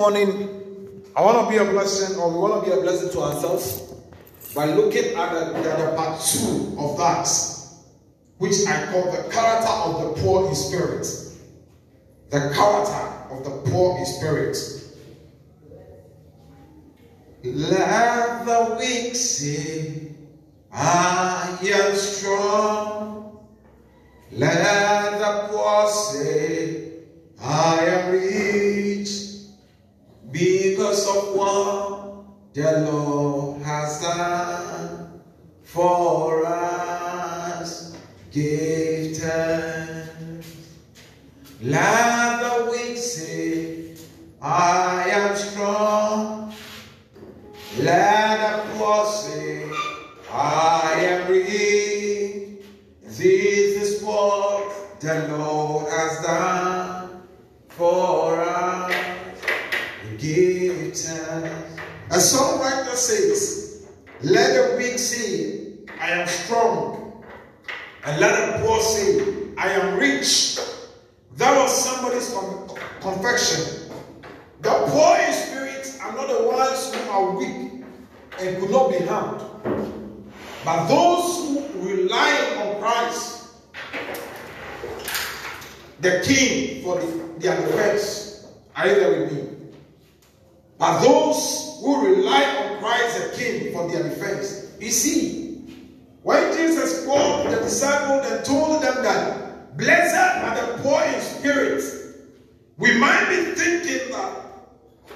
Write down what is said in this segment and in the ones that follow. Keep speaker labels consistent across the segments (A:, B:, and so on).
A: morning, I want to be a blessing, or we want to be a blessing to ourselves by looking at the, the, the part two of that, which I call the character of the poor in spirit. The character of the poor in spirit. Let the weak say, I am strong. Let the poor say, I am rich because of what the Lord has done for us. Give thanks. Let the weak say, I A songwriter says, Let the weak say, I am strong. And let the poor say, I am rich. That was somebody's con- confession. The poor in spirit are not the ones who are weak and could not be harmed. But those who rely on Christ, the King for the, their defense, are you there with me? But those who rely on Christ the King for their defense. You see, when Jesus called the disciples and told them that blessed are the poor in spirit, we might be thinking that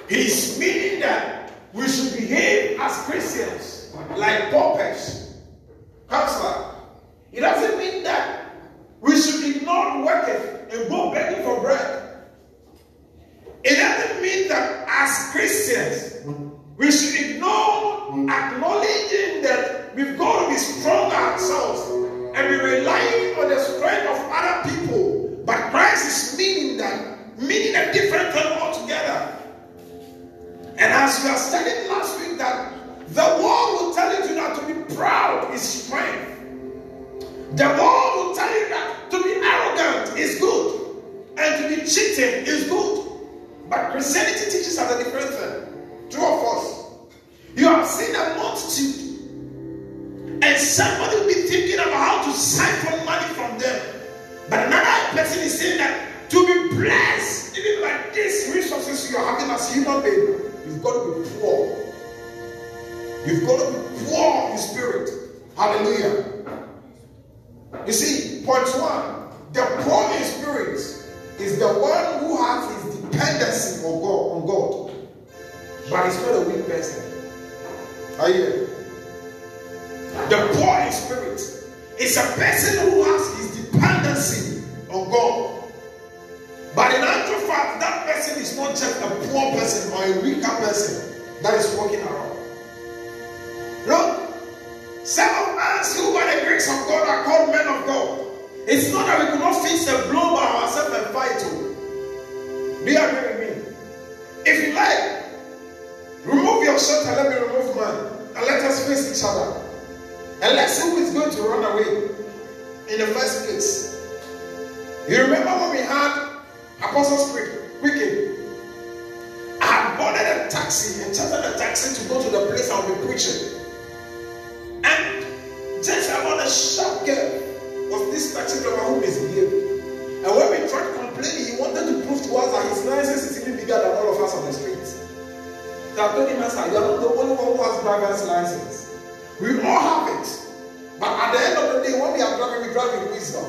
A: he's meaning that we should behave as Christians like paupers. Counselor, it doesn't mean that we should ignore working and go begging for bread. It doesn't mean that as Christians, we should ignore acknowledging that we've got to be strong ourselves and be relying on the strength of other people. But Christ is meaning that, meaning a different thing altogether. And as we are studying last week, that the world will tell you that to be proud is strength. The world will tell you that to be arrogant is good, and to be cheating is good. But Christianity teaches us a different thing. True of us. You have seen a multitude, and somebody will be thinking about how to siphon money from them. But another person is saying that to be blessed, even by these resources you are having as human being, you've got to be poor. You've got to be poor in spirit. Hallelujah. You see, point one, the poor in spirit is the one who has his dependency on God, on God. But he's not a weak person. Are you here? The poor in spirit is a person who has his dependency on God. But in actual fact, that person is not just a poor person or a weaker person that is walking around. Look, some of us who by the grace of God are called men of God. It's not that we could not fix a blow by ourselves and fight. Oh. You agree with me? If you like, remove your shirt and let me remove mine. And let us face each other. And let's see who is going to run away in the first place. You remember when we had Apostles' Creek? Weekend. I boarded a taxi and chartered a taxi to go to the place I'll be preaching. And just about a sharp girl was this taxi driver who misbehaved. And when we tried complaining, he wanted to prove to us that his license is even bigger than all of us on the streets. So I told him, Master, you are not the only one who has driver's license. We all have it. But at the end of the day, when we are driving, we drive with wisdom.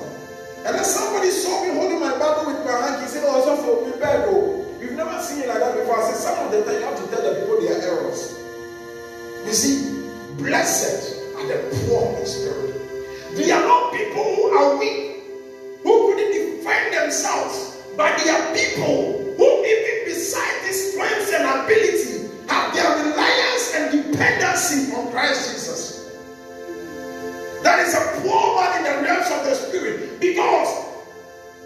A: And then somebody saw me holding my Bible with my hand. He said, Oh, so for me. You've never seen it like that before. I said, Some of the time you have to tell the people their errors. You see, blessed are the poor in spirit. They are not people who are weak, who couldn't defend themselves, but they are people who, even beside the strength and ability, have their reliance and dependency on Christ Jesus. That is a poor man in the realms of the spirit because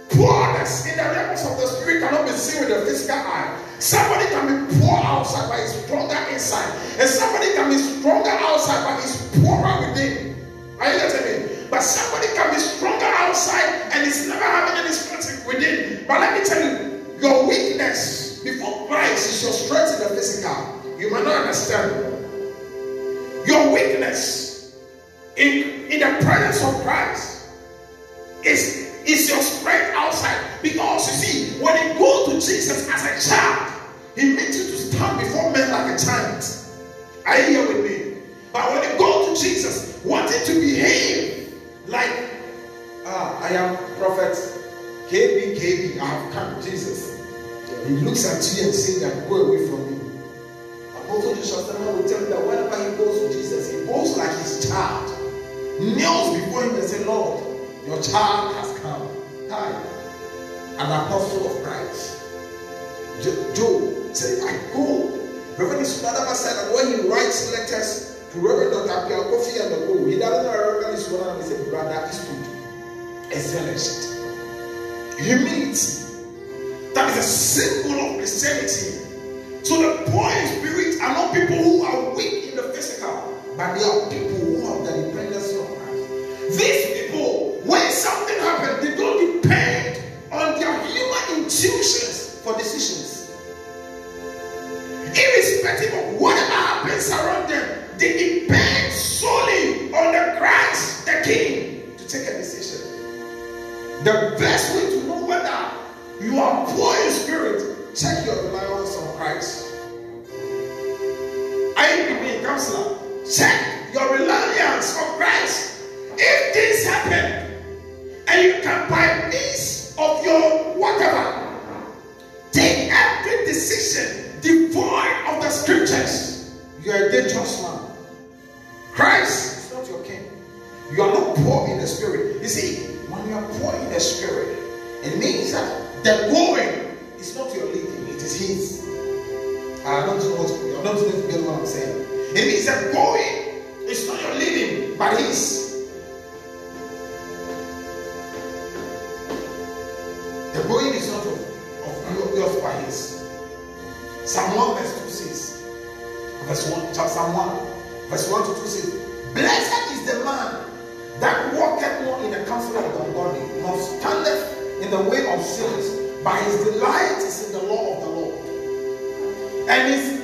A: poorness in the realms of the spirit cannot be seen with the physical eye. Somebody can be poor outside but is stronger inside, and somebody can be stronger outside but is poorer within. Are you getting me? But somebody can be stronger outside and is never having any strength within. But let me tell you, your weakness before Christ is your strength in the physical. You might not understand. Your weakness in, in the presence of Christ is, is your strength outside. Because you see, when you go to Jesus as a child, he makes you to stand before men like a child. Are you here with me? But when you go to Jesus, wanting to behave like, ah, I am prophet KB, KB, I have come, Jesus. He looks at you and says that go away from me. Apostle Joshua will tell you that whenever he goes to Jesus, he goes like his child, kneels before him and says, Lord, your child has come. Hi, an apostle of Christ. Joe said, I go. Reverend Sunadama said that when he writes letters to Reverend Dr. Pierre Kofi and the go, he doesn't know Reverend Sunadama said, Brother Eastwood, excellency, humility. That is a symbol of Christianity. So the poor in spirit are not people who are weak in the physical, but they are people who have the dependency on Christ. These people, when something happens, they don't depend on their human intuitions for decisions. Irrespective of whatever happens around them, they depend solely on the Christ, the King, to take a decision. The best way to know whether you are poor in spirit, check your reliance on Christ. I be a counselor. Check your reliance on Christ. If this happen and you can by means of your whatever take every decision devoid of the scriptures, you are a dangerous man. Christ is not your king. You are not poor in the spirit. You see, when you are poor in the spirit, it means that the going is not your leading, it is his. I don't know what I don't know what I'm saying. It means that going is not your leading, but his. The going is not of, of yours, but his. Psalm 1 verse 2 says, verse 1, Psalm 1, verse 1 to 2 says, Blessed is the man that walketh not in the counsel of the ungodly, nor standeth in the way of sinners, but his delight is in the law of the Lord. And his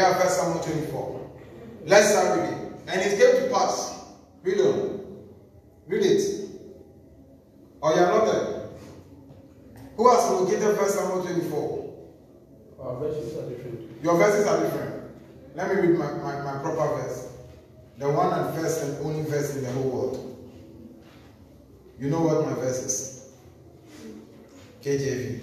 A: I have First Samuel 24. Let's start reading. And it came to pass. Read on. Read it. Oh you are not there. Who has located First Samuel 24?
B: Our verses are different.
A: Your verses are different. Let me read my, my, my proper verse. The one and first and only verse in the whole world. You know what my verse is? KJV.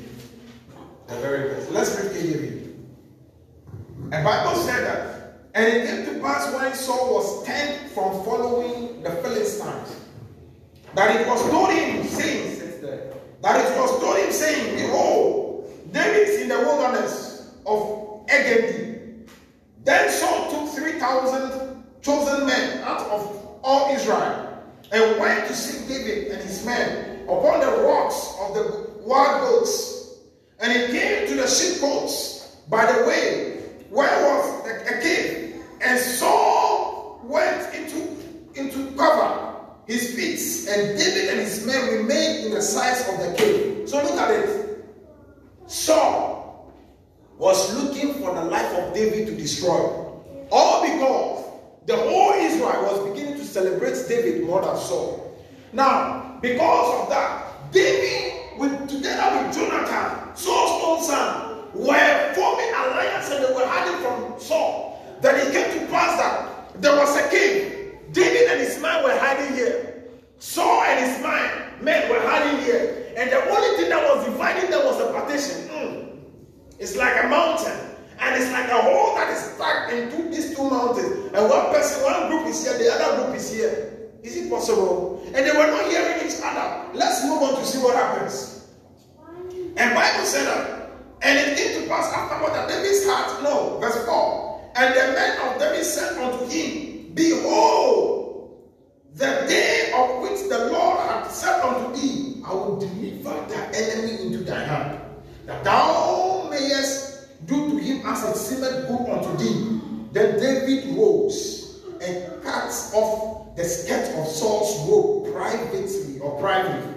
A: And cut off the skirt of Saul's robe privately or privately.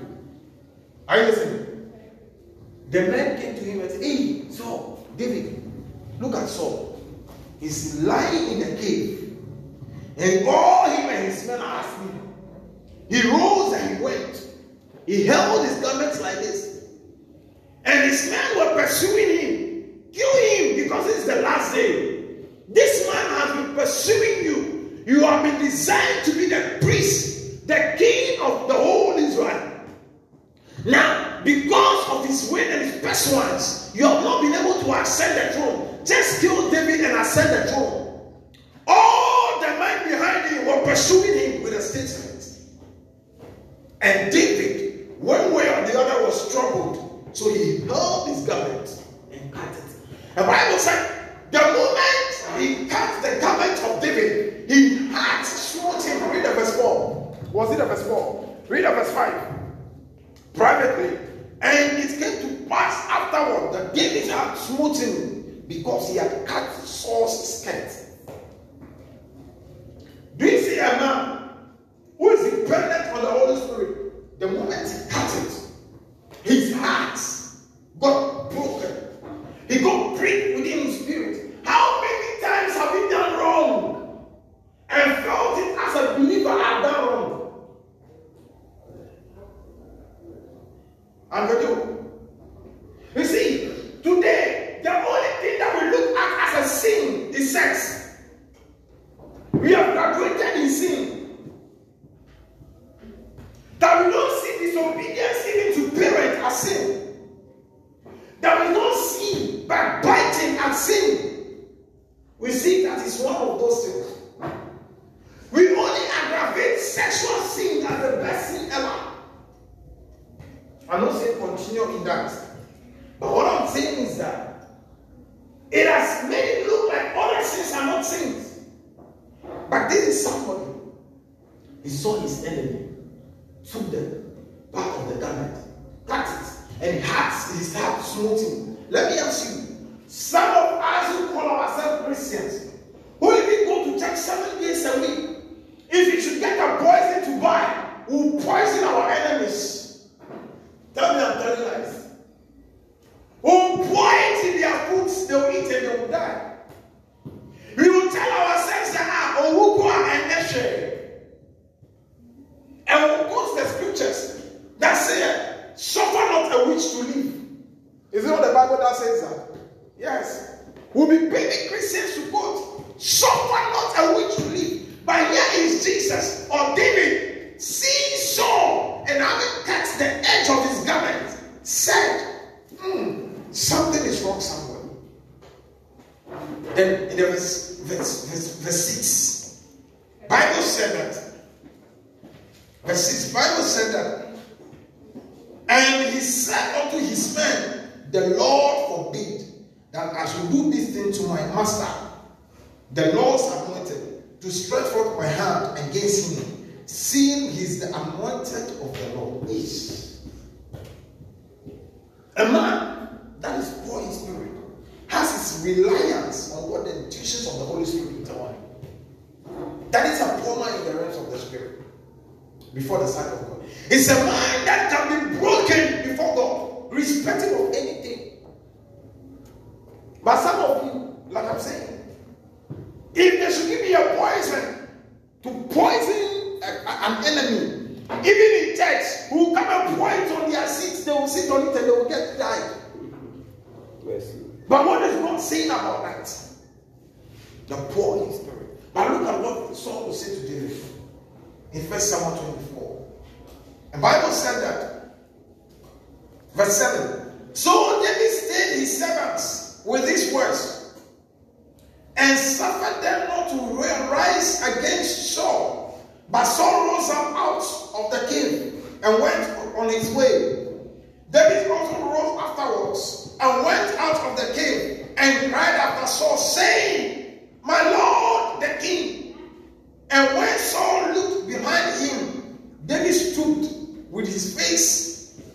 A: Are you listening? The man came to him and said, Hey, Saul, David, look at Saul. He's lying in a cave. And all him and his men are asleep. He rose and he went. He held his garments like this. And his men were pursuing him. Kill him because it's the last day. This man has been pursuing you. You have been designed to be the priest, the king of the whole Israel. Now, because of his weight and his pestilence, you have not been able to ascend the throne. Just kill David and ascend the throne. All the men behind him were pursuing him with a statement. And David, one way or the other, was troubled. So he held his garment and cut it. The Bible said, the moment he cut the garment of David, he had smote him. Read the verse 4. Was it the verse 4? Read the verse 5. Privately. And it came to pass afterward that David had smote him because he had cut Saul's skirt. Do you see a man who is dependent on the Holy Spirit? The moment he cut it, his heart got broken. He got pricked within his spirit. How many times have you done wrong and felt it as a believer I've done wrong? And we do. You see, today, the only thing that we look at as a sin is sex. We have graduated in sin. That we don't see disobedience even to parents as sin. That we don't see backbiting as sin. We see that is one of those things. We only aggravate sexual sin as the best sin ever. I'm not saying continue in that. But what I'm saying is that it has made it look like other sins are not sins. But this is somebody. He saw his enemy, took the back of the garment, cut it, and heart, his heart smote. Let me ask you,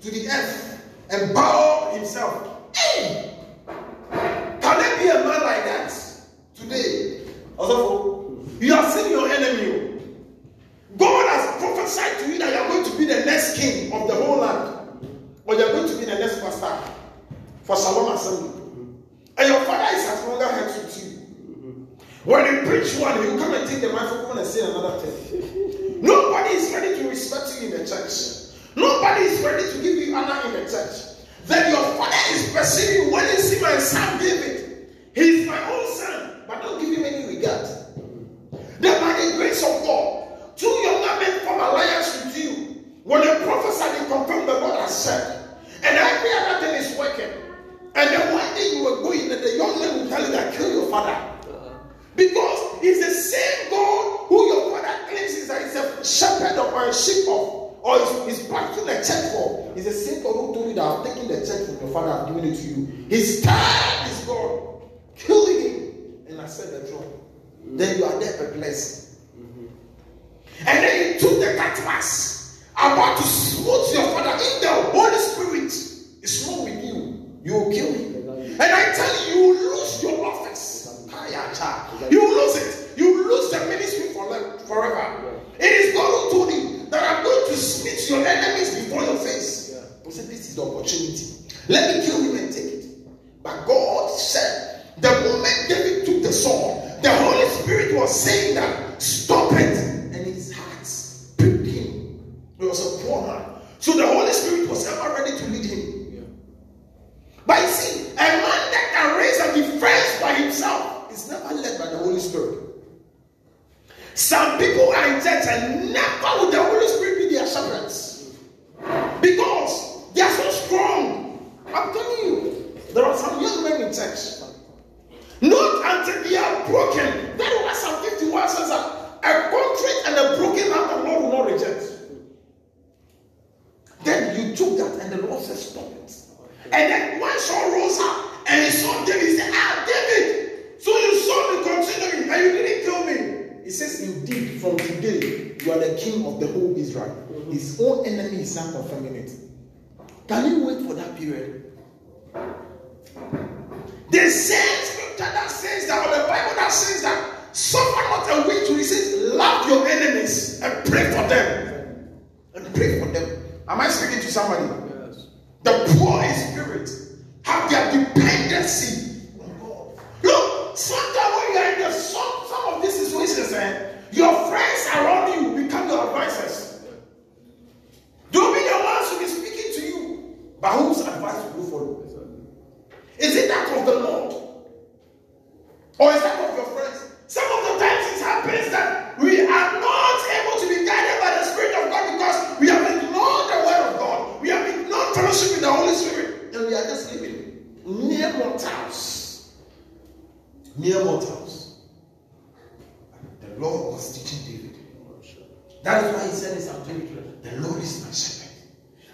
A: to the earth and bow himself. Hey! Can there be a man like that today? Also, you have seen your enemy. God has prophesied to you that you are going to be the next king of the whole land, or you are going to be the next pastor for Shalom Assembly. And your father is at longer heads with you. When you preach one, you come and take the microphone and say another thing. Nobody is ready to respect you in the church. Nobody is ready to give you honor in the church. Then your father is perceiving when you see my son David. He is my own son, but don't give him any regard. That by the grace of God, two young men form alliance with you. When they prophesy, they confirm the Lord has said. And every other thing is working. And then one day you were going, and the young man will tell you that kill your father. Because it's the same God who your father claims is a, is a shepherd or a sheep of, or is, is backing a check for. It's the same God who told you that I'm taking the check from your father, I've given it to you. His time is gone. Killing him. And I said the throne. Mm. Then you are there perplexed. And then you took the cutlass about to smooth your father in the Holy Spirit is not with you. You will kill him. And I tell you, you will lose your office. You will lose it. You will lose the ministry forever. It is God who told you that I'm going to smite your enemies before your face. He said, This is the opportunity. Let me kill him and take it. But God said, the moment David took the sword, the Holy Spirit was saying that, stop it. And his heart pricked him. He was a poor man. So the Holy Spirit was ever ready to lead him. But you see, a man that can raise a defense by himself is never led by the Holy Spirit. Some people are in church and never will the Holy Spirit be their shepherds. Because they are so strong. I'm telling you, there are some young men in church. Not until they are broken. That was Psalm 51 says that a contrite and a broken heart the Lord will not reject. Then you took that and the Lord said, Stop it. And then when Saul rose up and he saw David, he said, Ah, David, so you saw me continuing and you didn't kill me. He says, Indeed, from today, you are the king of the whole Israel. Mm-hmm. His own enemy is now confirming it. Can you wait for that period? The same scripture that says that, or the Bible that says that, suffer not a witch. He says, love your enemies and pray for them. And pray for them. Am I speaking to somebody?
B: Yes.
A: The poor in spirit have their dependency on God. Look, sometimes eh, your friends around you become your advisors. They'll be the ones who be speaking to you. But whose advice will you follow? Is it that of the Lord? Or is that of your friends? Some of the times it happens that we are not able to be guided by the Spirit of God because we have ignored the Word of God. We have ignored fellowship with the Holy Spirit. And we are just living near mortals. Near mortals. Lord was teaching David. That is why he said in Psalm 23, The Lord is my shepherd.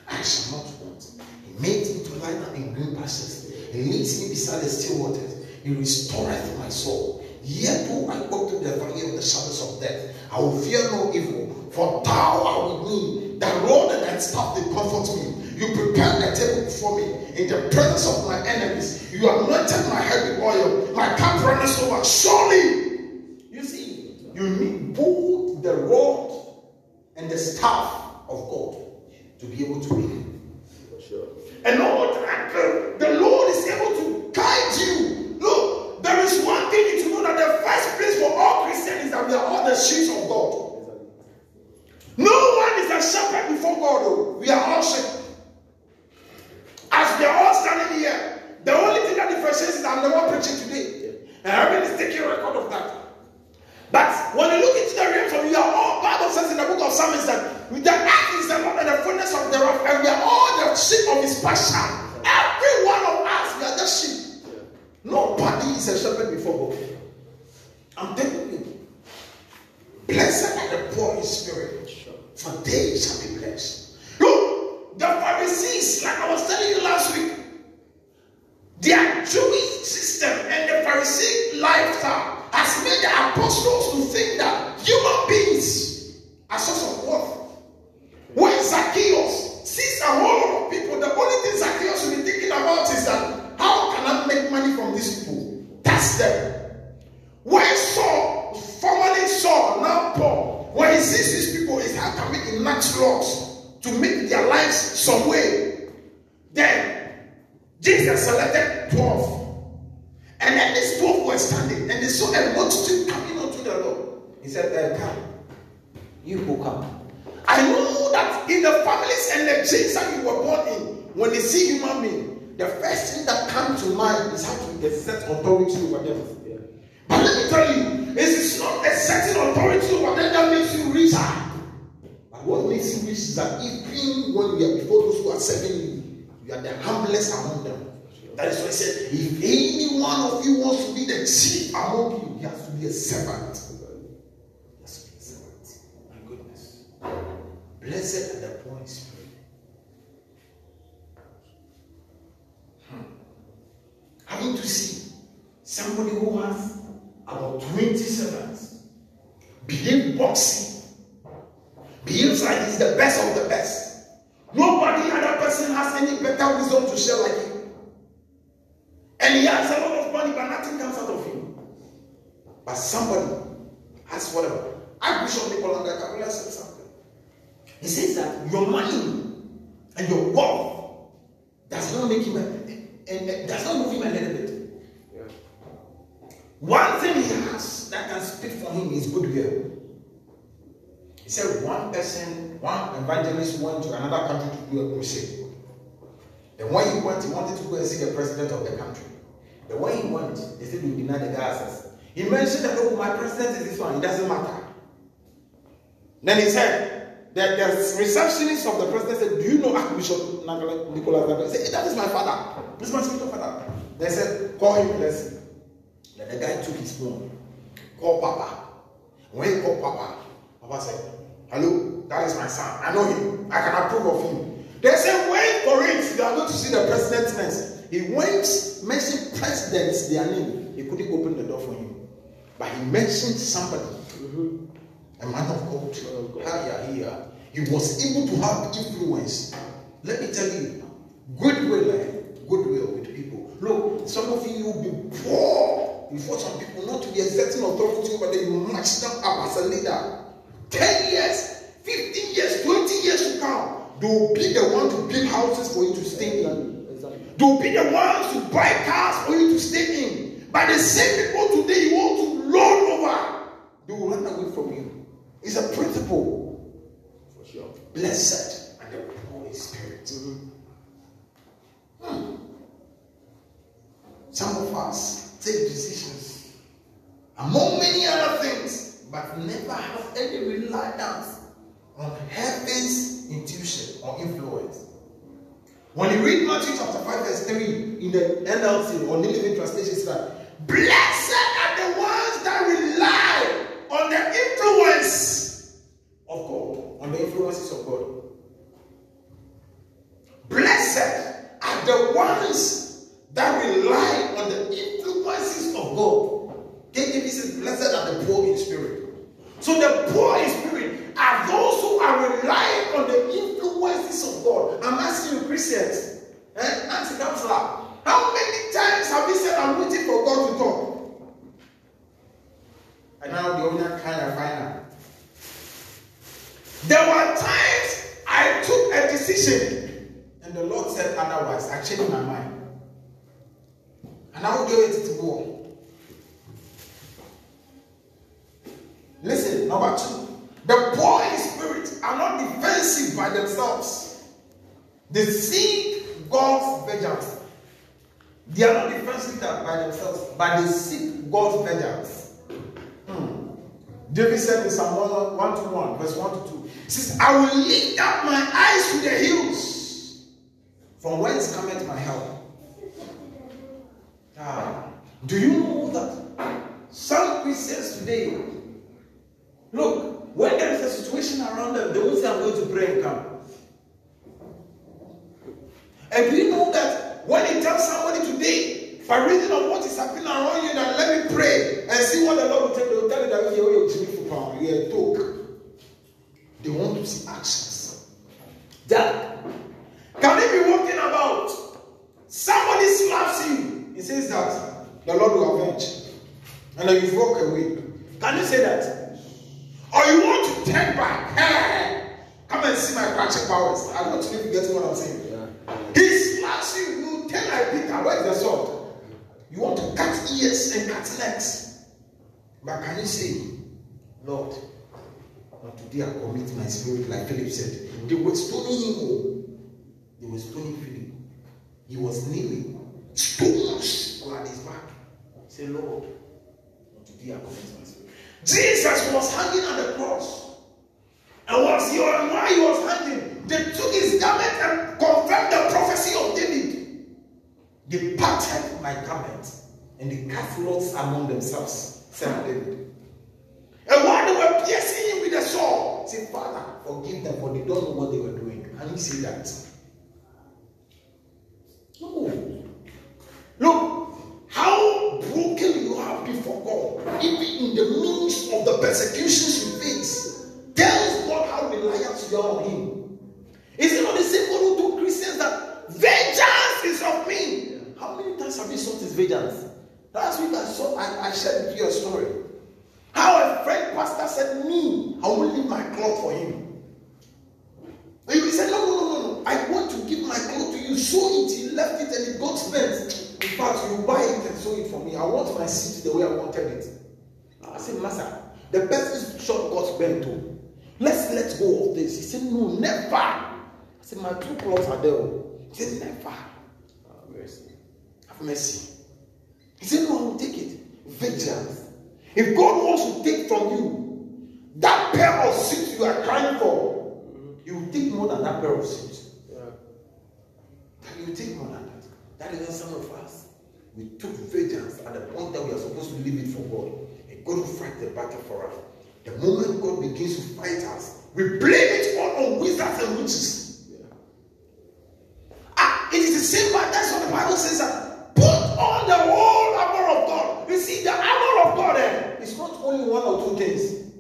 A: I shall not want. He makes me to lie down in green pastures. He leads me beside the still waters. He restoreth my soul. Yet though I walk through the valley of the shadows of death, I will fear no evil, for thou art with me. The Lord and thy staff they comfort me. You prepare the table before me in the presence of my enemies. You anointed my head with oil. My cup runneth over. Surely, you need both the rod and the staff of God to be able to win.
B: Sure.
A: And Lord, the Lord is able to guide you. Look, there is one thing you to know that the first place for all Christians is that we are all the sheep of God. No one is a shepherd before God. oh. We are all sheep. As we are all standing here, the only thing that differentiates is that I'm the one preaching today. And everyone is taking record of that. But when you look into the realms of we are all Bible says in the book of Psalms that with the earth is the Lord and the fullness of thereof, and we are all the sheep of his pasture. Every one of us, we are the sheep. Nobody is a shepherd before God. I'm telling you. Blessed are the poor in spirit, for they shall be blessed. Look, the Pharisees, like I was telling you last week, their Jewish system and the Pharisee lifestyle has made the apostles to think Poor in spirit. Hmm. Having to see somebody who has about 20 servants behave boxing, behaves like he's the best of the best. Nobody other person has any better wisdom to share like him. And he has a lot of money, but nothing comes out of him. But somebody has whatever. Archbishop Nicola Kakabula said something. He says that your money and your wealth does not make him a, and, and does not move him a little bit.
B: Yeah.
A: One thing he has that can speak for him is goodwill. He said one person, one evangelist went to another country to do a crusade. And when he went, he wanted to go and see the president of the country. The one he went, they said we deny the access. He mentioned that, oh, my president is this one, it doesn't matter. Then he said, the, the receptionist of the president said, Do you know Archbishop Nicolas Zagor? He said, That is my father. This is my spiritual father. They said, Call him blessing. Then the guy took his phone, called Papa. When he called Papa, Papa said, Hello, that is my son. I know him. I can approve of him. They said, Wait for it. You are going to see the president's next. He went, mentioned presidents, their name. He couldn't open the door for him. But he mentioned somebody, a man of God.
B: God.
A: Higher, here. He was able to have influence. Let me tell you, goodwill, eh? goodwill with people. Look, some of you will be poor before some people not to be exerting authority over them. You match them up as a leader. 10 years, 15 years, 20 years to come. They will be the one to build houses for you to stay in.
B: Exactly. Exactly.
A: They will be the ones to buy cars for you to stay in. But the same people today you want to loan over, they will run away from you. It's a principle.
B: For sure.
A: Blessed and the Holy spirit. Hmm. of us take decisions among many other things, but never have any reliance on heaven's intuition or influence. When you read Matthew chapter 5, verse 3 in the NLT or New Living Translation, it says that blessed are the ones that rely on the influence of God, on the influences of God. Blessed are the ones that rely on the influences of God. KJV says, Blessed are the poor in spirit. So the poor in spirit are those who are relying on the influences of God. I'm asking you, Christians, eh? Auntie Counselor, how many times have you said, I'm waiting for God to talk? And now the owner kind of final. There were times I took a decision and the Lord said otherwise. I changed my mind. And I will give it to go. Listen, number two. The poor in spirit are not defensive by themselves. They seek God's vengeance. They are not defensive by themselves, but they seek God's vengeance. David said in Psalm 121, verse 1 to 2, he says, I will lift up my eyes to the hills, from whence cometh my help. Ah, do you know that some Christians today, look, when there is a situation around them, they won't say, I'm going to pray and come. And do you know that when you tell somebody today, by reason of what is happening around you, that let me pray and see what the Lord will tell you, they will tell you that you're Jimmy for you're a talk. They want to see actions. That can they be walking about? Somebody slaps you. He says that the Lord will avenge. And then you walk away. Can you say that? Or you want to turn back? Hey, come and see my crashing powers. I want to you get what I'm saying. He slaps you, you tell like Peter, where's the sword? You want to cut ears and cut legs. But can you say, Lord, not today I commit my spirit, like Philip said. They were stoning him. oh. They were stoning Philip. He was kneeling. Stones were at his back. Say, Lord, not today I commit my spirit. Jesus was hanging on the cross. And was he why he was hanging? They took his garment and confirmed the prophecy of David. They parted my garment and they cast lots among themselves, said David. And while they were piercing him with the sword, say, Father, forgive them, for they don't know what they were doing. Can you see that? No. Look, how broken you have before God, even in the midst of the persecutions you face, tells God how reliant you are on Him. Is it not the same God who told Christians that vengeance is of me? How many times have you sought His vengeance? Last week I saw, I, I shared with you a story. How a friend pastor said, Me, I will leave my cloth for him. And he said, No, no, no, no, no. I want to give my cloth to you. Sew it. He left it and it got spent. In fact, you buy it and sew it for me. I want my seat the way I wanted it. I said, Master, the person's shop got spent too. Let's let go of this. He said, No, never. I said, My two clothes are there. He said, Never.
B: Ah, mercy.
A: Mercy. He said, No, I will take it. Vengeance. If God wants to take from you that pair of suits you are crying for, you will take more than that pair of suits.
B: Yeah.
A: You will take more than that. That is not some of us. We took vengeance at the point that we are supposed to leave it for God. And God will fight the battle for us. The moment God begins to fight us, we blame it all on wizards and witches.
B: Yeah.
A: Ah, it is the same. That's what the Bible says. That put on the whole armor of God. You see, the armor of God eh, is not only one or two things.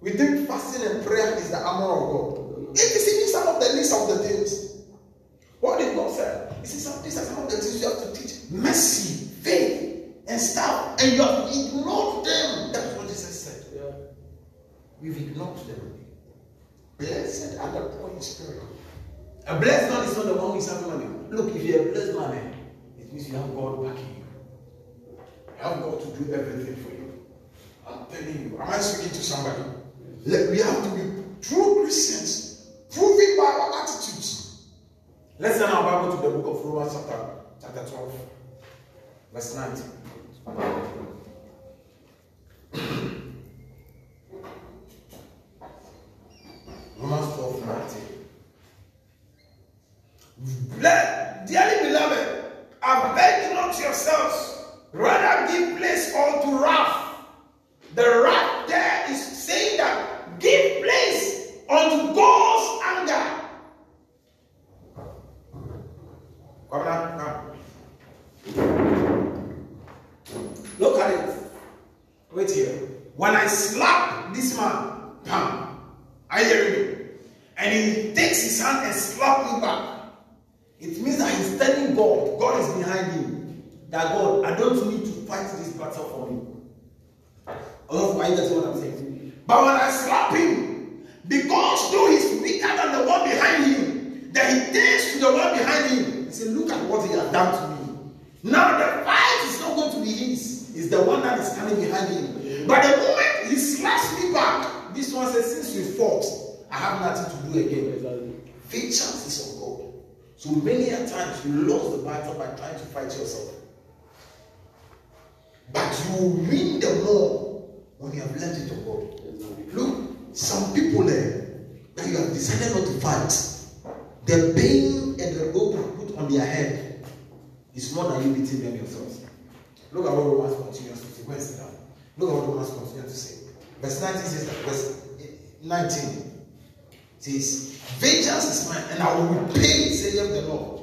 A: We think fasting and prayer is the armor of God. It is even some of the list of the things. What did God say? He said, some, these are some of the things you have to teach. Mercy, faith, and stuff. And you have ignored them. That's what Jesus said.
B: Yeah.
A: We've ignored them. Blessed are the poor in spirit. A blessed man is not the one who is having money. Look, if you're a blessed man, means you have God backing you. You have God to do everything for you. I'm telling you. Am I speaking to somebody? Let- We have to be true Christians, proving by our attitudes. Let's turn our Bible to the book of Romans, chapter, chapter 12. Verse 19. Romans 12, 19. Let, dearly beloved, avenge not yourselves, rather give place unto wrath. The wrath there is saying that give place unto God's anger. Come now, come. Look at it. Wait here. When I slap this man, bam, I hear me. And he takes his hand and slap me back. It means that he's telling God, God is behind him. That God, I don't need to fight this battle for me. I don't know you guys what I'm saying. But when I slap him, because though he's weaker than the one behind him, then he turns to the one behind him. He said, Look at what he has done to me. Now the fight is not going to be his, it's the one that is standing behind him. But the moment he slaps me back, this one says, Since we fought, I have nothing to do again. Vengeance is of God. So many a times you lost the battle by trying to fight yourself. But you win the war when you have learned it of God. Look, some people there that you have decided not to fight, the pain and the rope you put on their head is more than you beating them yourselves. Look at what Romans continues to say. And sit down. Look at what Romans continues to say. Verse 19 says that. Verse 19 says, Vengeance is mine, and I will repay, saith the Lord.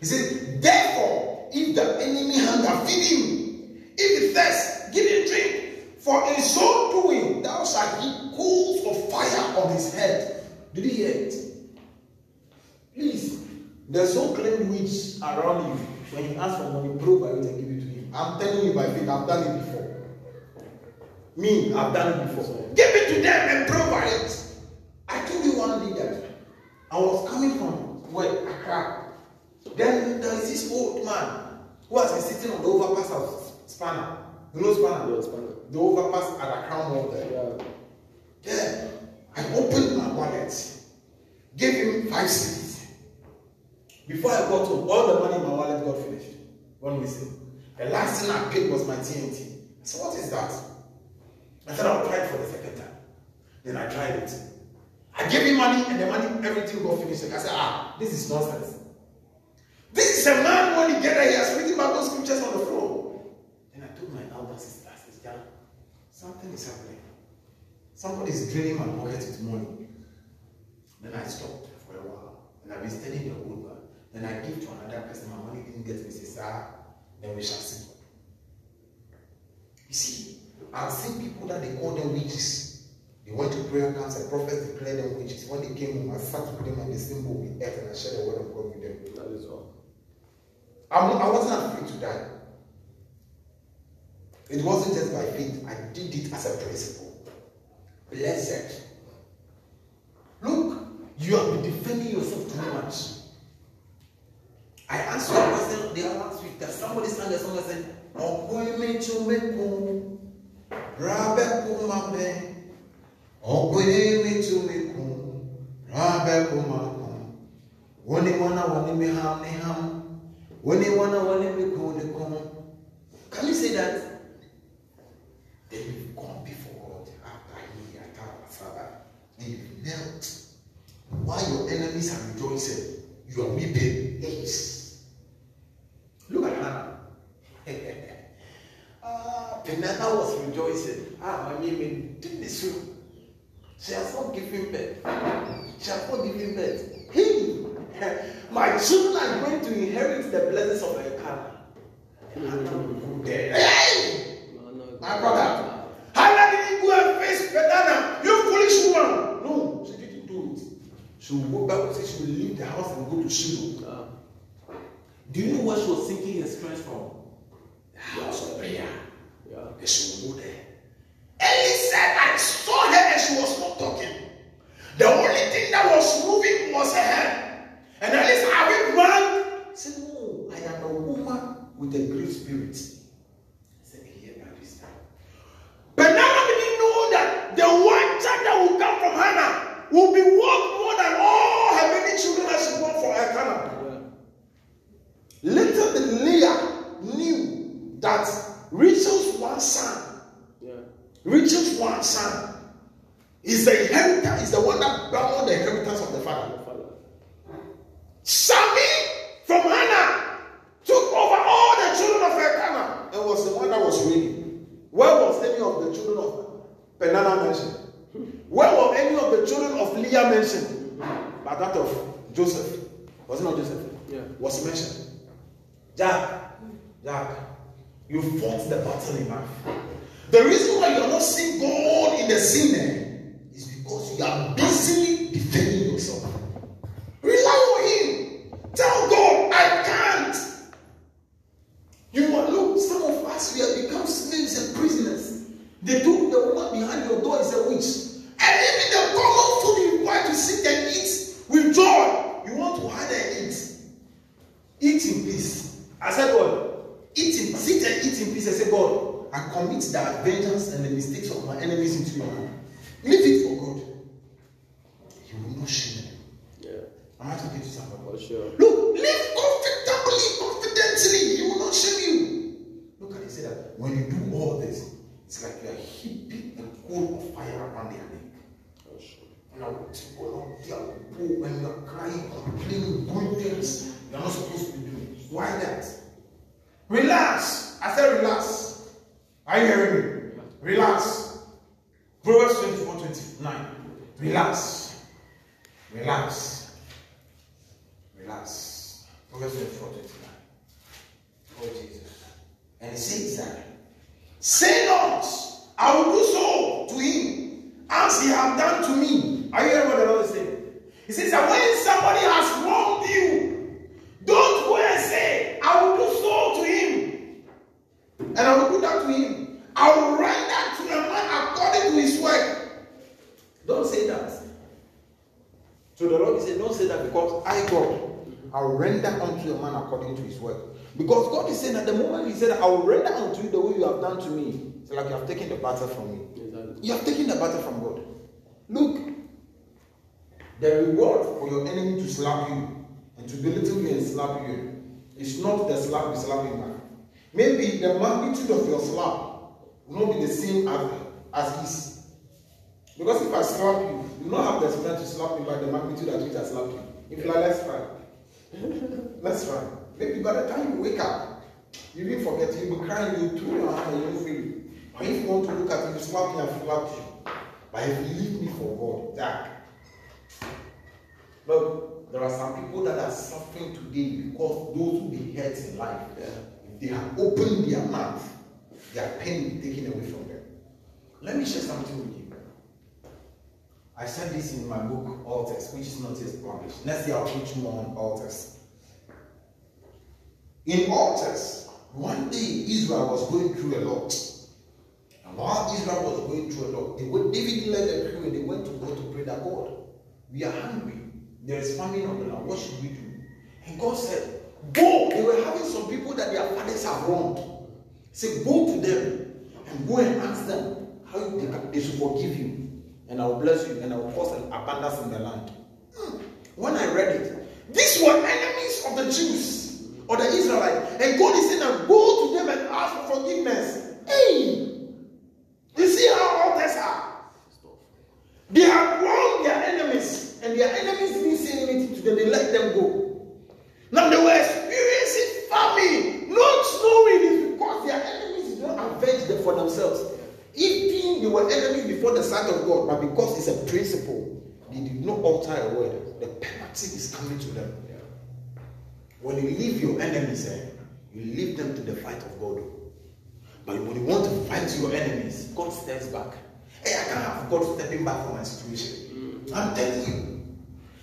A: He says, Therefore, if the enemy hunger, feed him. If he thirst, give him drink. For in so doing, thou shalt heap coals of fire on his head. Did you hear it? Please, there's no claim witch around you. When you ask for money, prove by it and give it to him. I'm telling you by faith, I've done it before. Me, I've done it before. Give it to them and prove by it. I told you one that I was coming from where Accra. Then there is this old man who has been sitting on the overpass of Spanner. You know Spanner?
B: Yeah, Spanner.
A: The overpass at Accra Mall there.
B: Yeah.
A: Then I opened my wallet, gave him five cedis. Before I got home, all the money in my wallet got finished. One missing. The last thing I paid was my TNT. I said, What is that? I said, I'll try it for the second time. Then I tried it. I gave him money, and the money, everything got finished. I said, Ah, this is nonsense. This is a man when he get there, he has written Bible scriptures on the floor. Then I told my elder sister, I said, John, something is happening. Somebody is draining my pocket with money. Then I stopped for a while. And I've been studying the man. Then I give to another person, my money didn't get me. Say, sir, then we shall see. You see, I've seen people that they call them witches. They went to prayer camps and prophets declared them witches. When they came home, I sat with them on the symbol with earth and I shared the word of God with them.
B: That is all.
A: I'm, I wasn't afraid to die. It wasn't just by faith, I did it as a principle. Blessed. Look, you have been defending yourself too much. I asked you a question the last week that somebody sang a song and said, Ọ̀pọ̀ bẹ́. Ọ̀pọ̀ mẹ́tò mẹ́kùn, rábẹ́ kó má kùn. Wọ́n ní wọ́n náà wọ́n ní mi ham ní ham. Wọ́n ní wọ́n náà wọ́n ní mi kùn ní kùn. Can you say that? Then you've gone before God after He, after our Father. And you've knelt. While your enemies are rejoicing, you are weeping. Yes. Look at Hannah. ah, Penana was rejoicing. Ah, my name did this too. She has not given birth. She has not given birth. He, my children are going to inherit the blessings of Elkanah. Hey!
B: No, no.
A: My brother. Hannah didn't go and face Penana. You foolish woman. No, she didn't do it. She will go back and say she will leave the house and go to Shiloh.
B: Ah,
A: Do you know where she was seeking her strength from? The house of prayer.
B: yeah.
A: And she will go there. Ellie said, I saw her and she was not talking. The only thing that was moving was her. And Ellie said, we drunk? I said, No, I am a woman with a great spirit. I said, Here by this time. But Nana didn't know that the one child that will come from Hannah will be worth more than all her many children that she brought for Elkanah.
B: Yeah.
A: Little did Leah knew that Rachel's one son, Rachel's one son, is the inheritor, is the one that brought the inheritance of the father.
B: Father.
A: Sammy from Hannah took over all the children of Elkanah and was the one that was reigning. Where was any of the children of Penana mentioned? Where were any of the children of Leah mentioned? But that of Joseph. Was it not Joseph?
B: Yeah.
A: Was mentioned. Jack, Jack, you fought the battle enough. The reason why you are not seeing God in the scene eh, is because you are busily defending yourself. Rely on Him. Tell God, I can't. You are, look, some of us, we have become slaves and prisoners. They told the woman behind your door is a witch. And even the common food you require to sit and eat with joy, you want to hide and eat. Eat in peace. I said, God, eat in sit and eat in peace. I said, God, I commit the vengeance and the mistakes of my enemies into your hand. Leave it for God. He will not shame you.
B: Yeah.
A: Am I talking to somebody?
B: For sure.
A: Look, live comfortably, confidently. He will not shame you. Look at it. Say that when you do all this, it's like you are heaping a coal of fire around their neck.
B: For sure.
A: And I will take all of their woe when you are crying, complaining, doing things you are not supposed to be doing. Why that? Relax. I said relax. Are you hearing me? Relax. Proverbs 24 29. Relax. Relax. Relax. Proverbs 24 29. Oh, Jesus. And it says that, say not, I will do so to him as he have done to me. Are you hearing what the Lord is saying? He says that when somebody has wronged you, don't go and say, I will do so to him. And I will do that to him. I will render to a man according to his work. Don't say that. So the Lord he said, Don't say that because I, God, I will render unto a man according to his work. Because God is saying at the moment He said, I will render unto you the way you have done to me. It's like you have taken the battle from me.
B: Exactly.
A: You have taken the battle from God. Look, the reward for your enemy to slap you and to belittle you and slap you is not the slap you slap him back. Maybe the magnitude of your slap will not be the same as, as his. Because if I slap you, you will not have the strength to slap me by the magnitude at which I slapped you. If you like, let's try. let's try. Maybe by the time you wake up, you will forget, you'll be crying, you throw your hand and you won't feel it. But if you want to look at you slap me and slap you. But if you leave me for God, Jack. Look, there are some people that are suffering today because those who be hurt in life,
B: Yeah.
A: if they have opened their mouth, their pain taken away from them. Let me share something with you. I said this in my book, Altars, which is not yet published. Next year I'll teach more on altars. In altars, one day Israel was going through a lot. And while Israel was going through a lot, they David led the crew and they went to God to pray that God, we are hungry. There is famine on the land. What should we do? And God said, Go. They were having some people that their fathers have wronged. Say, go to them and go and ask them how they, they should forgive you. And I will bless you and I will cause an abundance in the land. Hmm. When I read it, these were enemies of the Jews or the Israelites. And God is saying, go to them and Penalty is coming to them. When you leave your enemies, eh, you leave them to the fight of God. But when you want to fight your enemies, God steps back. Hey, I can't have God stepping back from my situation. I'm telling you.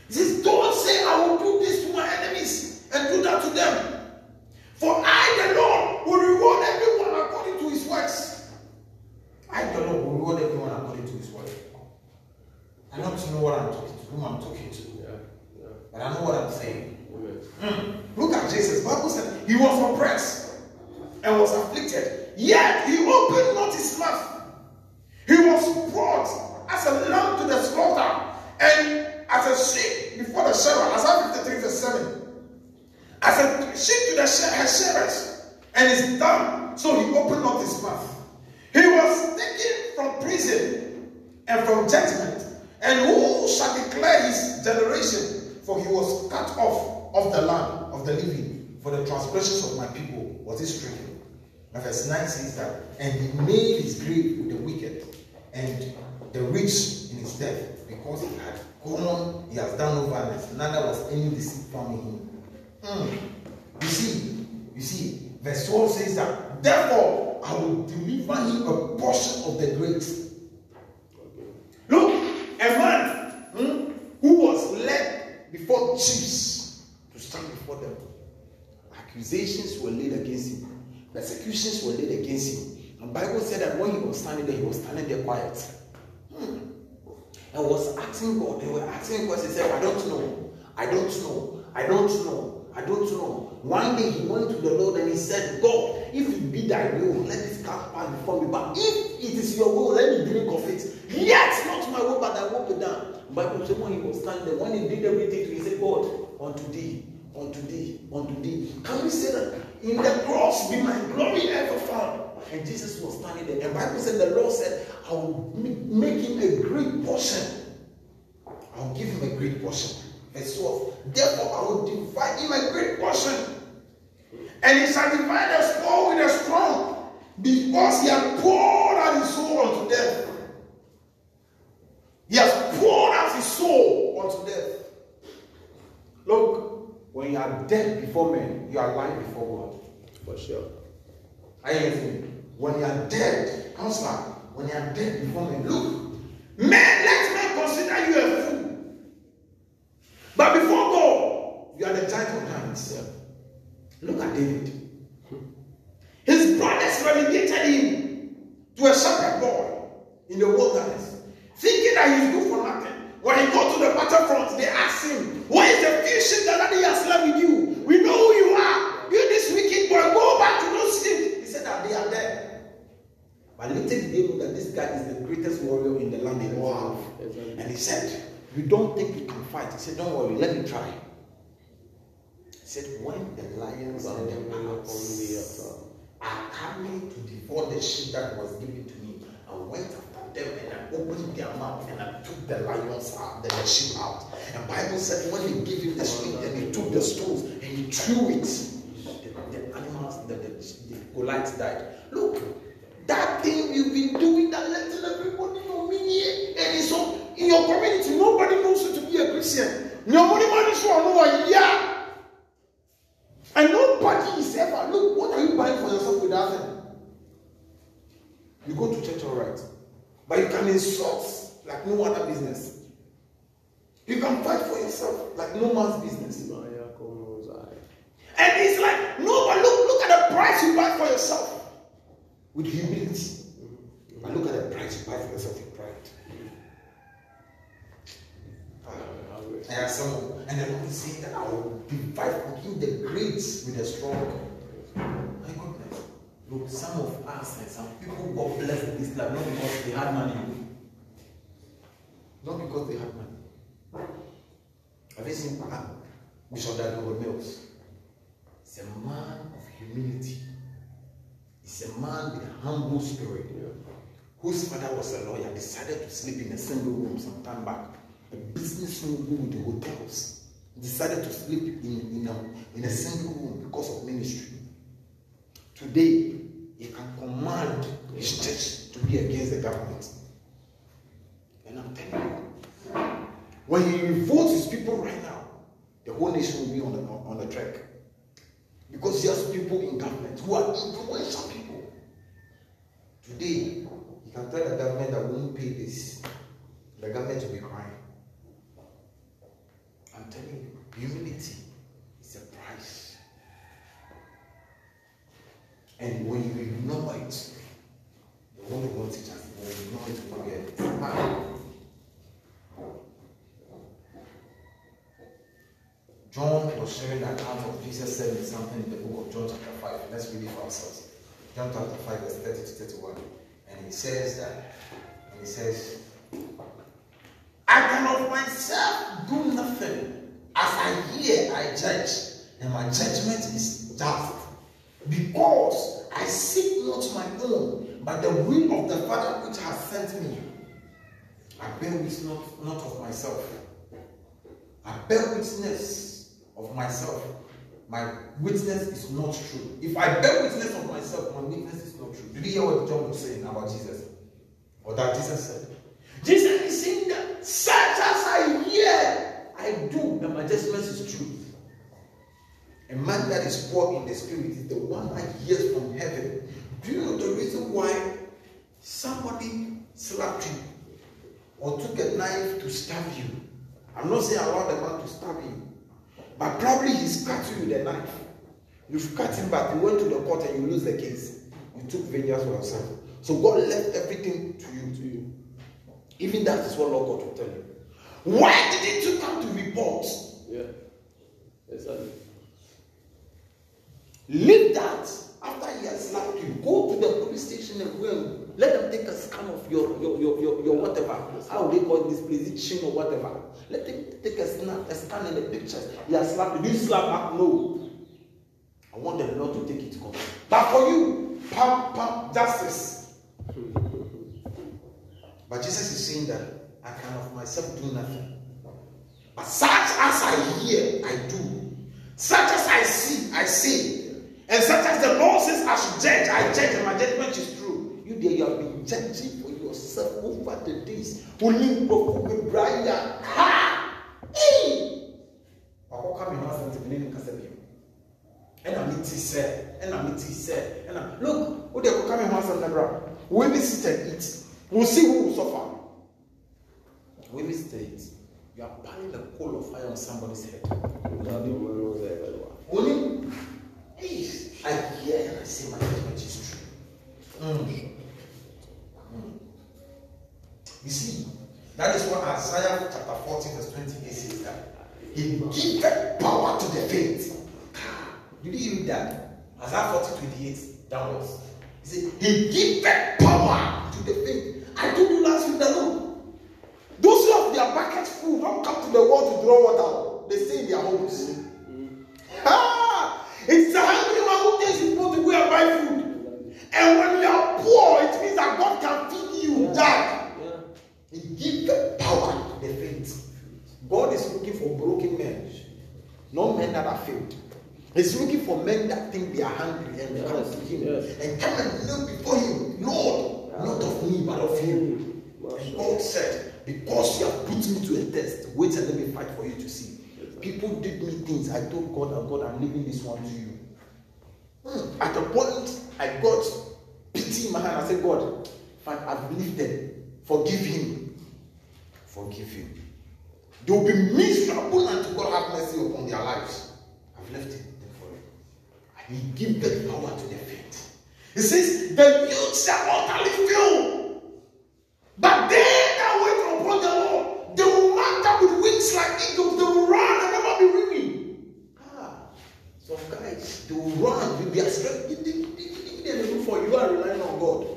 A: He says, Don't say I will do this to my enemies and do that to them. For I, the Lord, will reward everyone according to his works. I, the Lord, will reward everyone according to his works. I don't know what I'm talking to, whom I'm talking to,
B: Yeah.
A: I know what I'm saying.
B: Amen. Hmm.
A: Look at Jesus. Bible said he was oppressed and was afflicted. Yet he opened not his mouth. He was brought as a lamb to the slaughter and as a sheep before the shearer. Isaiah 53 verse 7. As a sheep to the she- her and is dumb. So he opened not his mouth. He was taken from prison and from judgment. And who shall declare his generation? For he was cut off of the land of the living for the transgressions of my people was he stricken. And verse 9 says that, and he made his grave with the wicked and the rich in his death, because he had gone, he has done no violence, neither was any deceit found in him. Mm. You see, you see, verse 12 says that, therefore I will deliver him a portion of the great. Look, a man hmm, who was led before chiefs to stand before them. Accusations were laid against him. Persecutions were laid against him. The Bible said that when he was standing there, he was standing there quiet. Hmm. And was asking God. They were asking questions. He said, I don't know. I don't know. I don't know. I don't know. One day he went to the Lord and he said, God, if it be thy will, let this cup pass before me. But if it is your will, let me drink of it. Yet not will, but thy will be done. Bible said when he was standing when he did everything, he said, God, unto thee, unto thee, unto thee. Can we say that in the cross be my glory ever found? And Jesus was standing there. And Bible said the Lord said, I will make him a great portion. I'll give him a great portion. Verse 12. Therefore, I will divide him a great portion. And he shall divide the spoil with the strong, because he has poured out his soul unto death. He has poured out his soul unto death. Look, when you are dead before men, you are alive before God.
B: For sure.
A: Are you getting me? When you are dead, counselor, when you are dead before men, look, men, let men consider you a fool. But before God, you are the giant of giants.
B: Yeah.
A: Look at David. His brothers relegated him to a shepherd boy in the wilderness, thinking that he's good for nothing. When he got to the battlefront, they asked him, Where is the few sheep that daddy has left with you? We know who you are. You this wicked boy, go back to those sheep. He said that they are dead. But little did they know that this guy is the greatest warrior in the land they all have.
B: Exactly.
A: And he said, You don't think you can fight? He said, Don't worry, let me try. He said, When the lions and the owls are coming to devour the sheep that was given to me. I went them and I opened their mouth and I took the lions out, the, the sheep out. And Bible said when he gave him the speech and he took the stones and he threw it, the, the animals, the, the, the died. Look, that thing you've been doing that letting everybody know me here. And it's so in your community, nobody knows you to be a Christian. Nobody knows you know yeah. And nobody is ever, look, what are you buying for yourself without thing? You go to church, all right. But you can insult like no other business. You can fight for yourself like no man's business.
B: Maya como Zai.
A: And it's like, no, but look, look at the price you buy for yourself with humility. But look at the price you buy for yourself with pride. Ah. There are some, and the Lord is saying that I will divide for him the great with the strong. Look, some of us and some people got blessed in this life not because they had money. Not because they had money. Have you seen uh, Bishop Dag Heward-Mills? He's a man of humility. He's a man with a humble spirit. Whose father was a lawyer, decided to sleep in a single room some time back. A business mogul with the hotels. Decided to sleep in, in, a, in a single room because of ministry. Today, he can command his church to be against the government. And I'm telling you, when he revolts his people right now, the whole nation will be on the, on the track. Because he has people in government who are influential people. Today, he can tell the government that won't pay this. The government will be crying. I'm telling you, humility is a price. And when you ignore it, the One teaches us, when you ignore it, you it. Ah. John was sharing the account of Jesus saying something in the book of John chapter 5. Let's read it for ourselves. John chapter 5, verse 30 to 31. And he says that, and he says, I can of myself do nothing. As I hear, I judge, and my judgment is just. Because I seek not my own, but the will of the Father which has sent me. I bear witness not, not of myself. I bear witness of myself. My witness is not true. If I bear witness of myself, my witness is not true. Did you hear what John was saying about Jesus? Or that Jesus said? Jesus is saying that such as I hear, I do, and my is truth. A man that is poor in the spirit is the one that hears from heaven. Do you know the reason why somebody slapped you or took a knife to stab you? I'm not saying allow the man to stab you, but probably he's cut you with a knife. You've cut him back, you went to the court and you lose the case. You took vengeance for yourself. So God left everything to you. To you. Even that is what Lord God will tell you. Why didn't you come to report?
B: Yeah. Exactly.
A: Leave that after he has slapped you. Go to the police station and go let them take a scan of your your your, your, your whatever. How they call this place, chin or whatever. Let them take a snap, a scan in the pictures. He has slapped you. Did you slap back? No. I want the Lord to take it to court. But for you, pam pam justice. But Jesus is saying that I can of myself do nothing. But such as I hear, I do. Such as I see, I see. And such as the Lord says I should judge, I judge, and my judgment is true. You there, you have been judging for yourself over the days. Only. Ha! Hey! Wakɔka mi hɔ asɛm tɛmɛ ne nkasa bi mu. Ɛna mi ti sɛ, ɛna mi ti sɛ, ɛna look, o de ɛkɔka mi hɔ asɛm na bra. We be sit and eat. We'll see who will suffer. We be sit and eat. You are piling the coal of fire on somebody's head.
B: The was
A: hey, I hear and I say my judgment is true. Mm. Mm. You see, that is what Isaiah chapter 40, verse 28 says that he giveth power to the faint. Did you read that? Isaiah 40, 28 downwards. He said, He giveth power to the faint. I told you last week look, those who have their buckets full don't come to the well to draw water. They stay in their homes. Ah, it's a hungry man who takes his food to go and buy food. And when you are poor, it means that God can feed you. Jack.
B: Yeah.
A: He gives the power to the faint. God is looking for broken men, not men that are failed. He's looking for men that think they are hungry and come
B: Yes,
A: to Him
B: yes.
A: and come and kneel before Him, Lord, not of me but of you. And God said, Because you have put me to a test, wait and let me fight for you to see. People did me things. I told God, oh God, I'm leaving this one to you. Hmm. At a point, I got pity in my hand. I said, God, fine, I've lifted. Forgive him. Forgive him. They will be miserable until God have mercy upon their lives. I've left it there for you. And he give the power to the faint. He says, the youth shall utterly fail. But they that wait upon the Lord, they up with wings like eagles. They will run and never be weary. Ah, some guys, they will run with their strength. Give them- give them a for you are relying on God.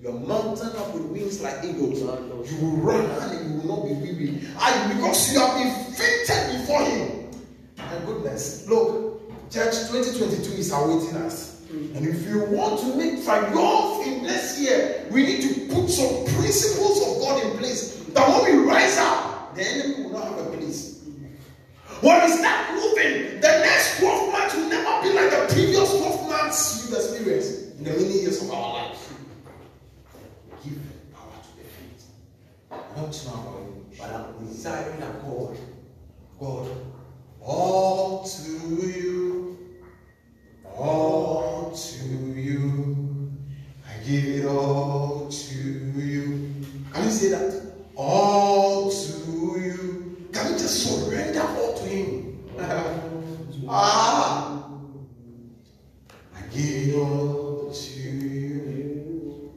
A: You are mounting up with wings like eagles. You will run and you will not be weary. And because you have been fainted before Him. My goodness, look, church 2022 is awaiting us. And if you want to make triumph in this year, we need to put some principles of God in place. That when we rise up, the enemy will not have a place. When we start moving, the next 12 months will never be like the previous 12 months you've experienced in the many years of our life. Give power to the faith. About you, but I'm desiring that God, God, all to you, all to you. I give it all to you. Can you say that? All ah, I give it all to you.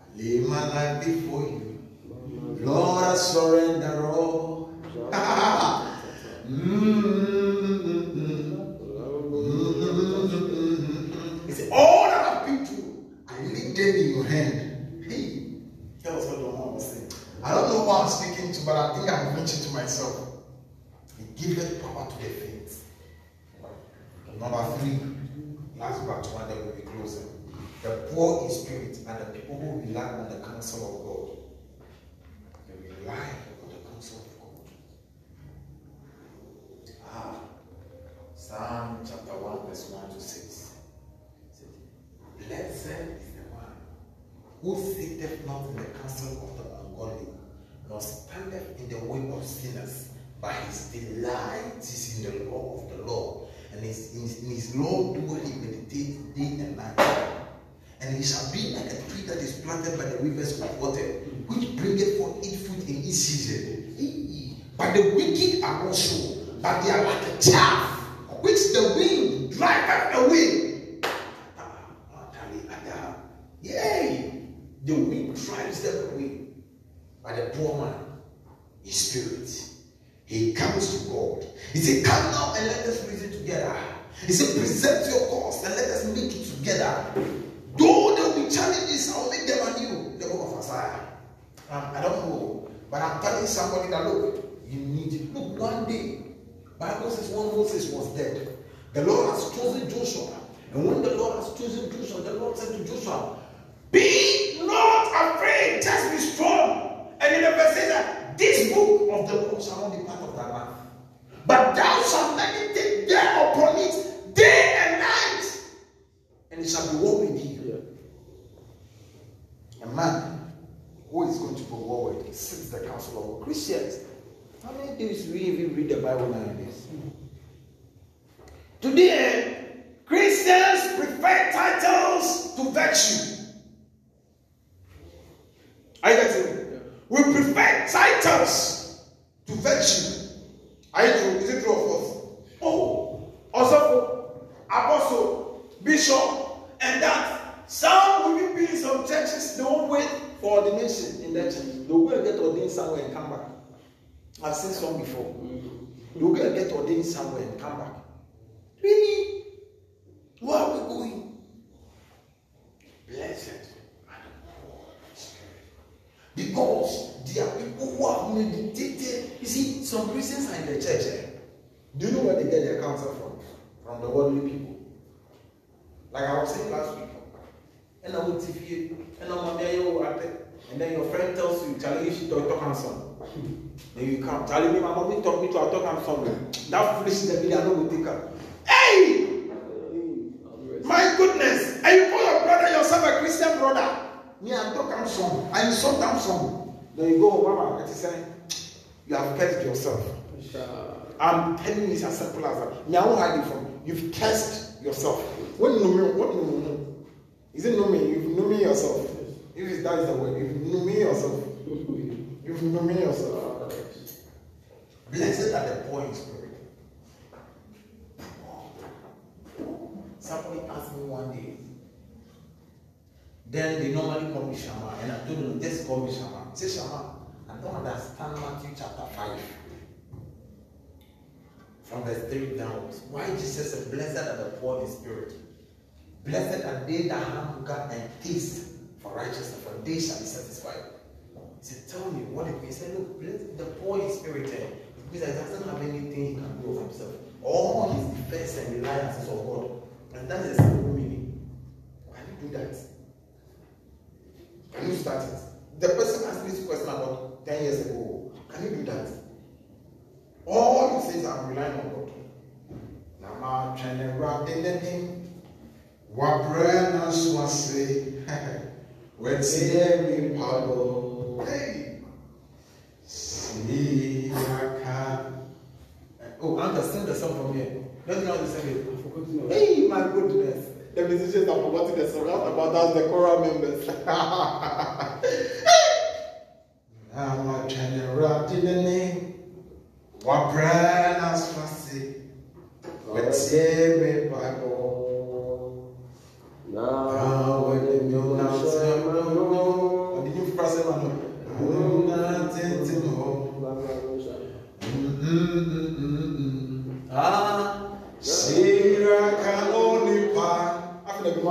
A: I lay my life before you. Lord, I surrender all. Mm. He said, All that I've been through, I leave them in your hand. Hey, that was what the man was saying. I don't know who I'm speaking to, but I think I'm preaching to myself. He giveth power to the faint. Number three, Last but one, then we'll be closing. The poor in spirit and the people who rely on the counsel of God. They rely on the counsel of God. Ah, Psalm chapter 1, verse 1 to 6. Blessed is the one who sitteth not in the counsel of the ungodly, nor standeth in the way of sinners, but his delight is in the law of the Lord, and his, in, his, in his law he meditate day and night. And he shall be like a tree that is planted by the rivers of water, which bringeth forth its fruit in its season. But the wicked are also, but they are like a chaff, which the wind driveth away. Yay! The wind drives them away. But the poor man, is spirit, he comes to God. He said, Come now and let us reason together. He said, Present your cause and let us meet together. Though there will be challenges, I'll make them anew. The book of Isaiah. Um, I don't know, but I'm telling somebody that look, you need look one day. Bible says when Moses was dead, the Lord has chosen Joshua. And when the Lord has chosen Joshua, the Lord said to Joshua, Be not afraid, just be strong. And in the verse says that this book of the law shall not depart of thy mouth. But thou shalt meditate there upon it day and night, and it shall be well with you. A man who is going to go war with seeks the counsel of. Christians, how many days do we even read the Bible nowadays? Today, Christians prefer titles to virtue. Are you getting me? We prefer titles to virtue. Are you true? Is it true of us? Oh, also, apostle, bishop, and that. Some will be in some churches, they won't wait for ordination in that church. Go and get ordained somewhere and come back. I've seen some before. Go and get ordained somewhere and come back. Really? Where are we going? Blessed are the poor in spirit. Because there are people who have meditated. You see, some Christians are in the church. eh? Do you know where they get their counsel from? From the worldly people. Like I was saying last week. And I would TV, and I'm and then your friend tells you, Charlie, you should talk, talk handsome. Then you come, Charlie, me, my mommy talk me to, I'll talk handsome. That foolish devil, I know will take her. Hey! My goodness! And you call your brother yourself a Christian brother. Me, I talk handsome. I insult handsome. Then you go, Mama, it is saying, you have cursed yourself. I'm telling you, it's as simple as that. Me, I won't hide it from you. You've cursed yourself. What know me? What know me? Is it know me? You've known me yourself. If it's that is the word, you've known me yourself. You've known me yourself. Blessed are the poor in spirit. Somebody asked me one day. Then they normally call me Shama, and I told them, just call me Shama. Say Shama, I don't understand Matthew chapter 5. From verse 3 downwards. Why Jesus said, Blessed are the poor in spirit. Blessed are they that have hunger and thirst for righteousness, for they shall be satisfied. He said, Tell me what it means. He said, Look, the poor in spirit, eh? Because it means that he doesn't have anything he can do of himself. All his defense and reliance is on God. And that is the simple meaning. Can you do that? Can you start it? The person asked me this question about 10 years ago. Can you do that? All he says, I'm relying on God. Nama twene wurade n'anim wabrɛ n'aso ase wɔtie mi hey! Si aka oh understand the song from here. Don't you sing it? Hey my goodness the musicians have forgotten the what about us the choral members? Nama twene wurade n'anim wabrɛ n'aso ase wɔtie mi mpaebɔ. Mesi medie mebo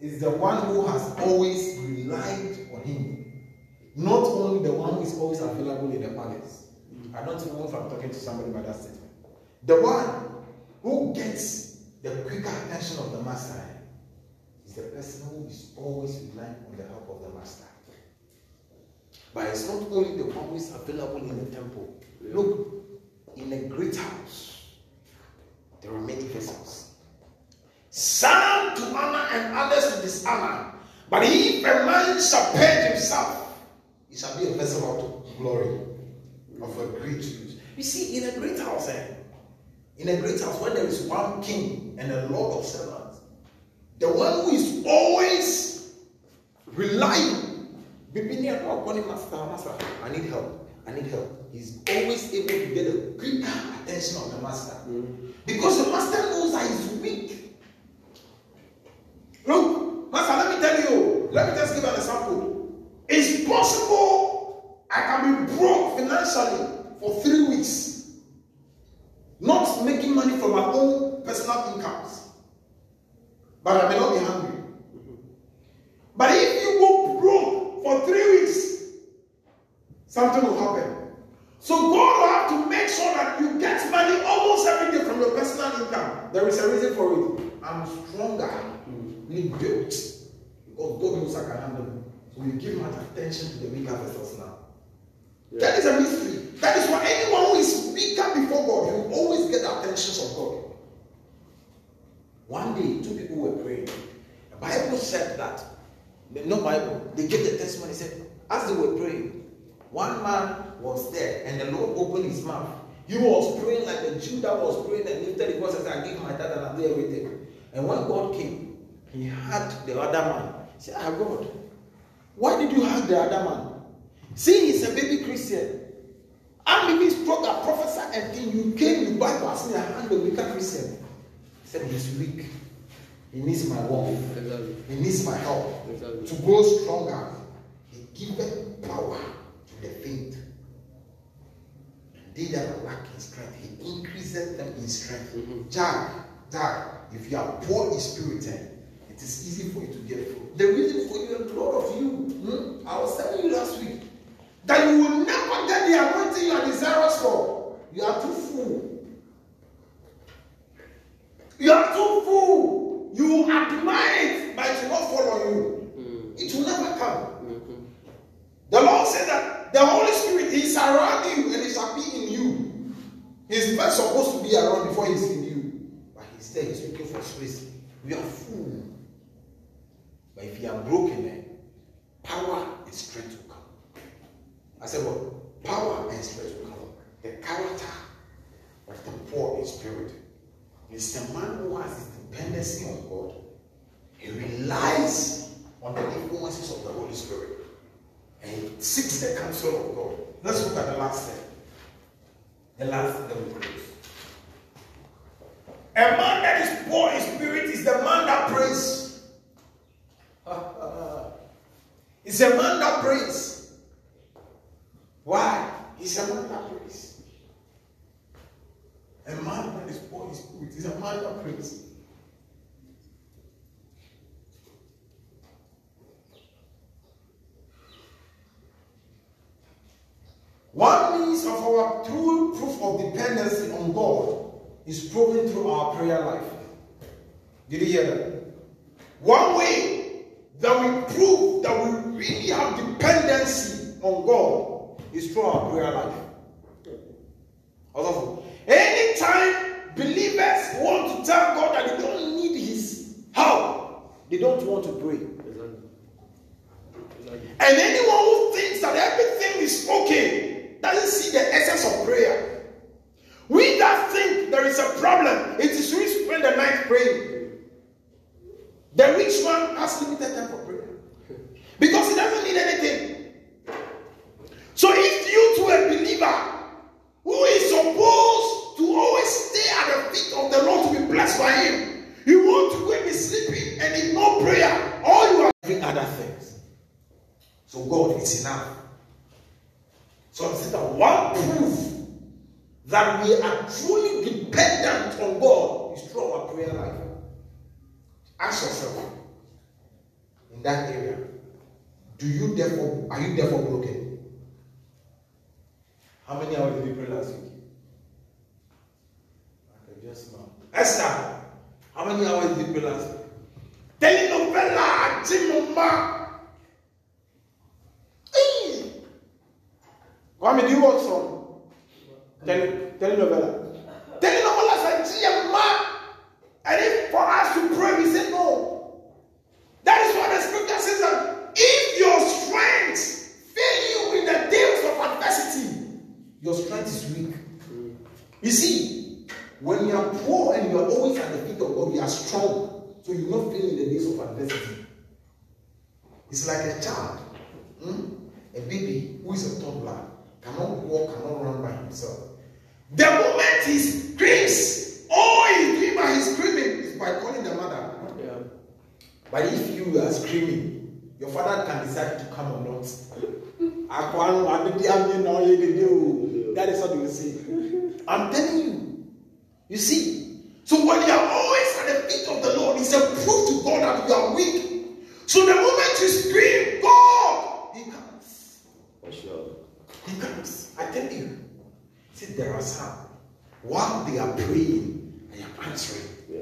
A: is the one who has always relied on him not only the one who is always available in the palace i don't know if i'm talking to somebody by that statement the one who gets the quicker attention of the master is the person who is always relying on the help of the master. But it's not only the one who is available in the temple. Look, in a great house, there are many vessels. Some to honor and others to dishonor. But if a man shall purge himself, he shall be a vessel of glory, of a great use. You see, in a great house, eh, in a great house, when there is one king and a lord of servants, the one who is always relying, master, master, I need help, I need help. He's always able to get the quicker attention of the master. Because the master knows that he's weak. Look, master, let me tell you, let me just give an example. It's possible I can be broke financially for three weeks not making money from my own personal incomes. But I may not be hungry. But if you go broke for three weeks, something will happen. So God will have to make sure that you get money almost every day from your personal income. There is a reason for it. I'm stronger, being built. Because God knows I can handle it. So we give much attention to the weaker vessels now. Yeah. That is a mystery. That is why anyone who is weaker before God, you always get the attention of God. One day, two people were praying. The Bible said that, no Bible, they gave the testimony, said, as they were praying, one man was there and the Lord opened his mouth. He was praying like the Jew that was praying and lifted his voice and said, I give my dad and I do everything. And when God came, he had the other man. He said, Ah, God, why did you hug the other man? See, he's a baby Christian. I'm even stronger, professor, and then you came, you Bible, asked me, I'm a weaker Christian. He said, he's weak. He needs my warmth. He needs my help to grow stronger. He giveth power to the faint. And they that are lacking strength, he increases them in strength. Mm-hmm. Jack, Jack, if you are poor in spirit, eh, it is easy for you to get through. The reason for you, a lot of you, hmm, I was telling you last week, that you will never get the anointing you are desirous for. You are too full. You are too full. You admire it, but it will not fall on you. Mm. It will never come. Mm-hmm. The Lord said that the Holy Spirit is around you and He shall be in you. He's not supposed to be around before He's in you. But He's there, He's looking for space. We are full. But if you are broken, eh, power and strength will come. I said, what? Power and strength will come. The character of the poor in spirit is the man who has his dependency on God. He relies on the influences of the Holy Spirit and he seeks the counsel of God. Let's look at the last thing. The last thing we produce. A man that is poor in spirit is the man that prays. It's a man that prays. Why? He's a man that prays. A man that is poor in spirit is a man that prays. One means of our true proof of dependency on God is proven through our prayer life. Did you hear that? One way that we prove that we really have dependency on God is through our prayer life. Anytime believers want to tell God that they don't need His help, they don't want to pray. And anyone who thinks that everything is okay doesn't see the essence of prayer. We that think there is a problem, it is we spend the night praying. The rich man has limited time for prayer because he doesn't need anything. So if you to a believer who is supposed to always stay at the feet of the Lord to be blessed by him, you want to go and be sleeping and ignore prayer, all you are doing other things. So God is enough. So I said that one proof that we are truly dependent on God is through our prayer life. Ask yourself in that area, do you therefore are you therefore broken? How many hours did you pray last week? Okay, just now. Esther, how many hours did you pray last week? Telenovela. Hey! Kwame, do you watch some tele, telenovela? Telenovelas are Jimoma. And if for us to pray, we say no. That is why the scripture says that if your strength fail you in the days of adversity, your strength is weak. You see, when you are poor and you are always at the feet of God, you are strong. So you not feel in the days of adversity. It's like a child, hmm? a baby who is a toddler, cannot walk, cannot run by himself. The moment he screams, all he's doing by his screaming by calling the mother.
B: Yeah.
A: But if you are screaming, your father can decide to come or not. Akwano, abedi ami na oye dede o. That is what you will say. I'm telling you. You see. So when you are always at the feet of the Lord, it's a proof to God that you are weak. So the moment you scream, God, He comes.
B: For sure.
A: He comes. I tell you. See, there are some. While they are praying, I am answering.
B: Yeah.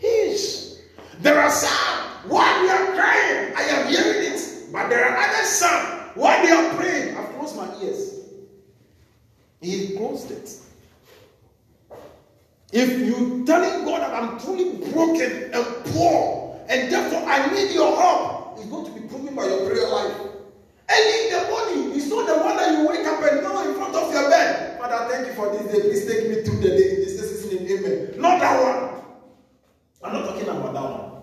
A: Yes. There are some while we are crying, I am hearing it. But there are other some while they are praying, I've closed my ears. He closed it. If you telling God that I'm truly broken and poor, and therefore I need your help, it's going to be proven by your prayer life. Early in the morning, it's not the one that you wake up and know in front of your bed. Father, thank you for this day. Please take me through the day This is in Jesus' name. Amen. Not that one. I'm not talking about that one.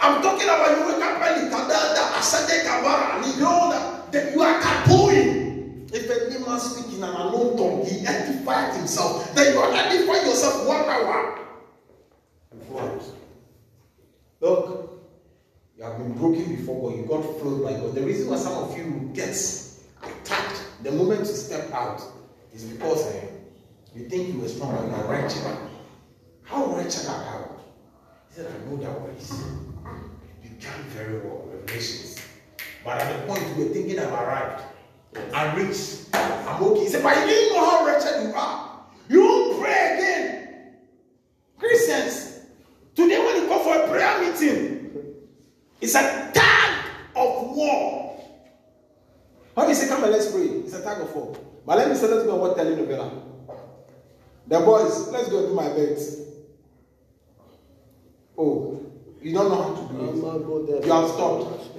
A: I'm talking about you wake up early, kadada, asade kabara, and you know that, that you are kapoing. If any man speak in an unknown tongue, he edified himself. Then you identify yourself one others. Look, you have been broken before, but you got filled by God. The reason why some of you get attacked the moment you step out is because eh, you think you were strong, but you are wretched. How wretched are thou? He said, I know that ways. You can very well, revelations. But at the point you were thinking I've arrived, I'm rich, I'm okay. He said, but you didn't know how wretched you are. You won't pray again. Christians, today when you go for a prayer meeting, it's a tag of war. When you say, come and let's pray, it's a tag of war. But let me say, let's go and watch telenovela. The boys, let's go do my bed. Oh, you don't know how to do it. You have stopped.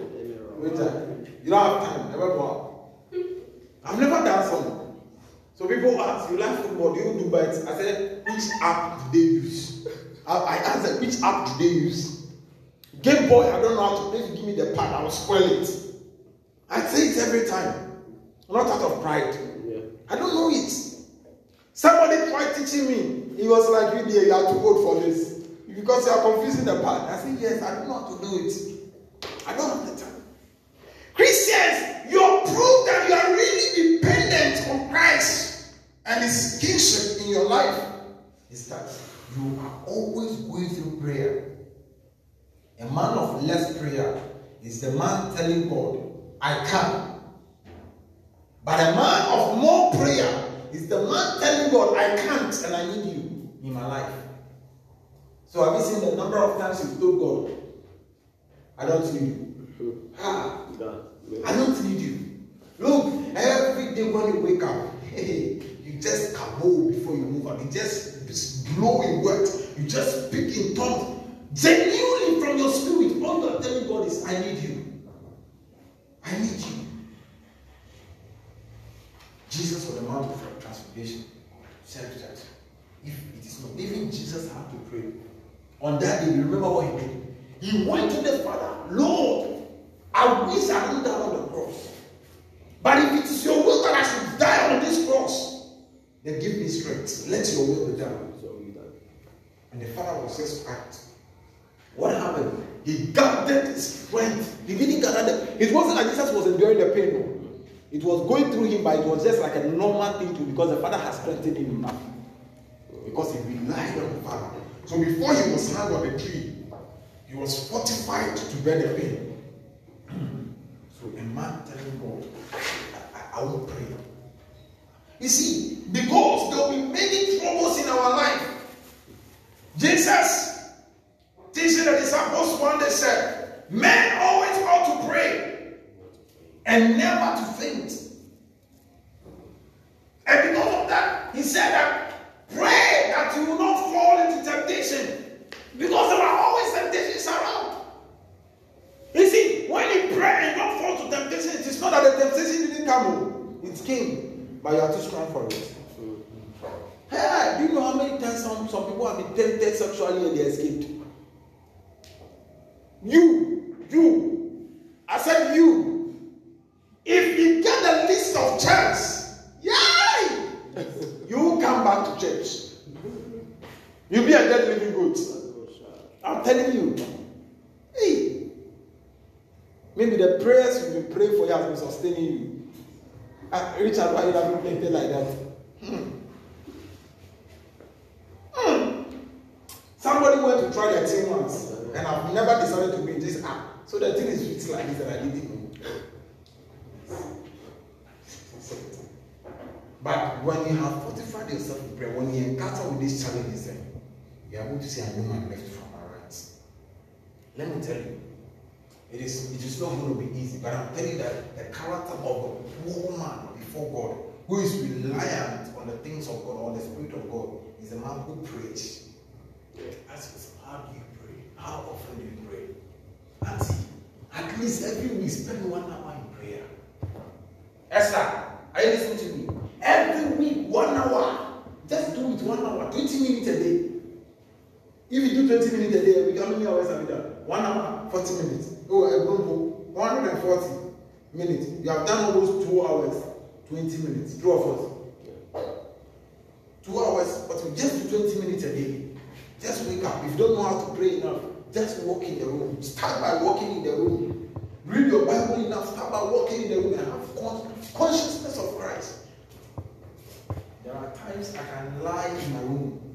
A: Wait time. You don't have time. Never go out. I've never done some. So people ask, you like football, do you do bets? I said, which app do they use? I, I answered, which app do they use? Game Boy, I don't know how to play. Give me the pad, I will spoil it. I say it every time. Not out of pride.
B: Yeah.
A: I don't know it. Somebody tried teaching me. He was like, you dear, you are too old for this. Because you are confusing the part. I say, yes, I don't know how to do it. I don't have the time. Christians, your proof that you are really dependent on Christ and His kingship in your life is that you are always going through prayer. A man of less prayer is the man telling God, I can. But a man of more prayer is the man telling God, I can't and I need you in my life. So have you seen the number of times you've told God, I don't need you? Ah, I don't need you. Look, every day when you wake up, you just kaboo before you move up. You just blow in words. You just speak in tongues. Genuinely from your spirit, all you are telling God is, I need you. I need you. Jesus on the Mount of Transfiguration said that if it is not, even Jesus had to pray. On that day, you remember what he did? He went to the Father, Lord, I wish I hadn't died on the cross. But if it is your will that I should die on this cross, then give me strength. Let your will be done. And the father was just act. What happened? He gathered strength. He didn't gather them. It wasn't like Jesus was enduring the pain. It was going through him, but it was just like a normal thing to because the Father has strengthened him enough. Because he relied on the Father. So before he was hung on the tree, he was fortified to bear the pain. So a man telling God, I, I, I won't pray. You see, because there will be many troubles in our life. Jesus teaching the disciples one day said, Men always ought to pray and never to faint. And because of that, he said that pray that you will not fall into temptation. Because there are always temptations around. You see, when you pray and don't fall to temptation, it is not that the temptation didn't come, oh. it came, but you are too strong for it. Hey, do you know how many times some, some people have been tempted sexually and they escaped? You, you, I said you. If you get the list of chance, yay! you will come back to church. You'll be a dead living goat. I'm telling you. Hey. Maybe the prayers you've been praying for you have been sustaining you. Uh, Richard, why you have been tempted like that? Hmm. Hmm. Somebody went to try their thing once, and I've never decided to be this app. So the thing is fixed like this, and I didn't know. But when you have fortified yourself in prayer, when you encounter with these challenges, then you are going to see a new man left from our right. Let me tell you, it is it is not going to be easy, but I'm telling you that the character of a poor man before God, who is reliant on the things of God, on the Spirit of God, is a man who prays. Ask yourself, how do you pray? How often do you pray? And see, at least every week spend one hour in prayer. Esther, are you listening to me? Every week, one hour. Just do it one hour, 20 minutes a day. If you do 20 minutes a day, we how many hours have you done? One hour, 40 minutes. Oh, a group 140 minutes. You have done almost two hours, 20 minutes. Two of us. Two hours, but we just do 20 minutes a day. Just wake up. If you don't know how to pray enough, just walk in the room. Start by walking in the room. Read your Bible enough. Start by walking in the room and have con- consciousness of Christ. There are times I can lie in my room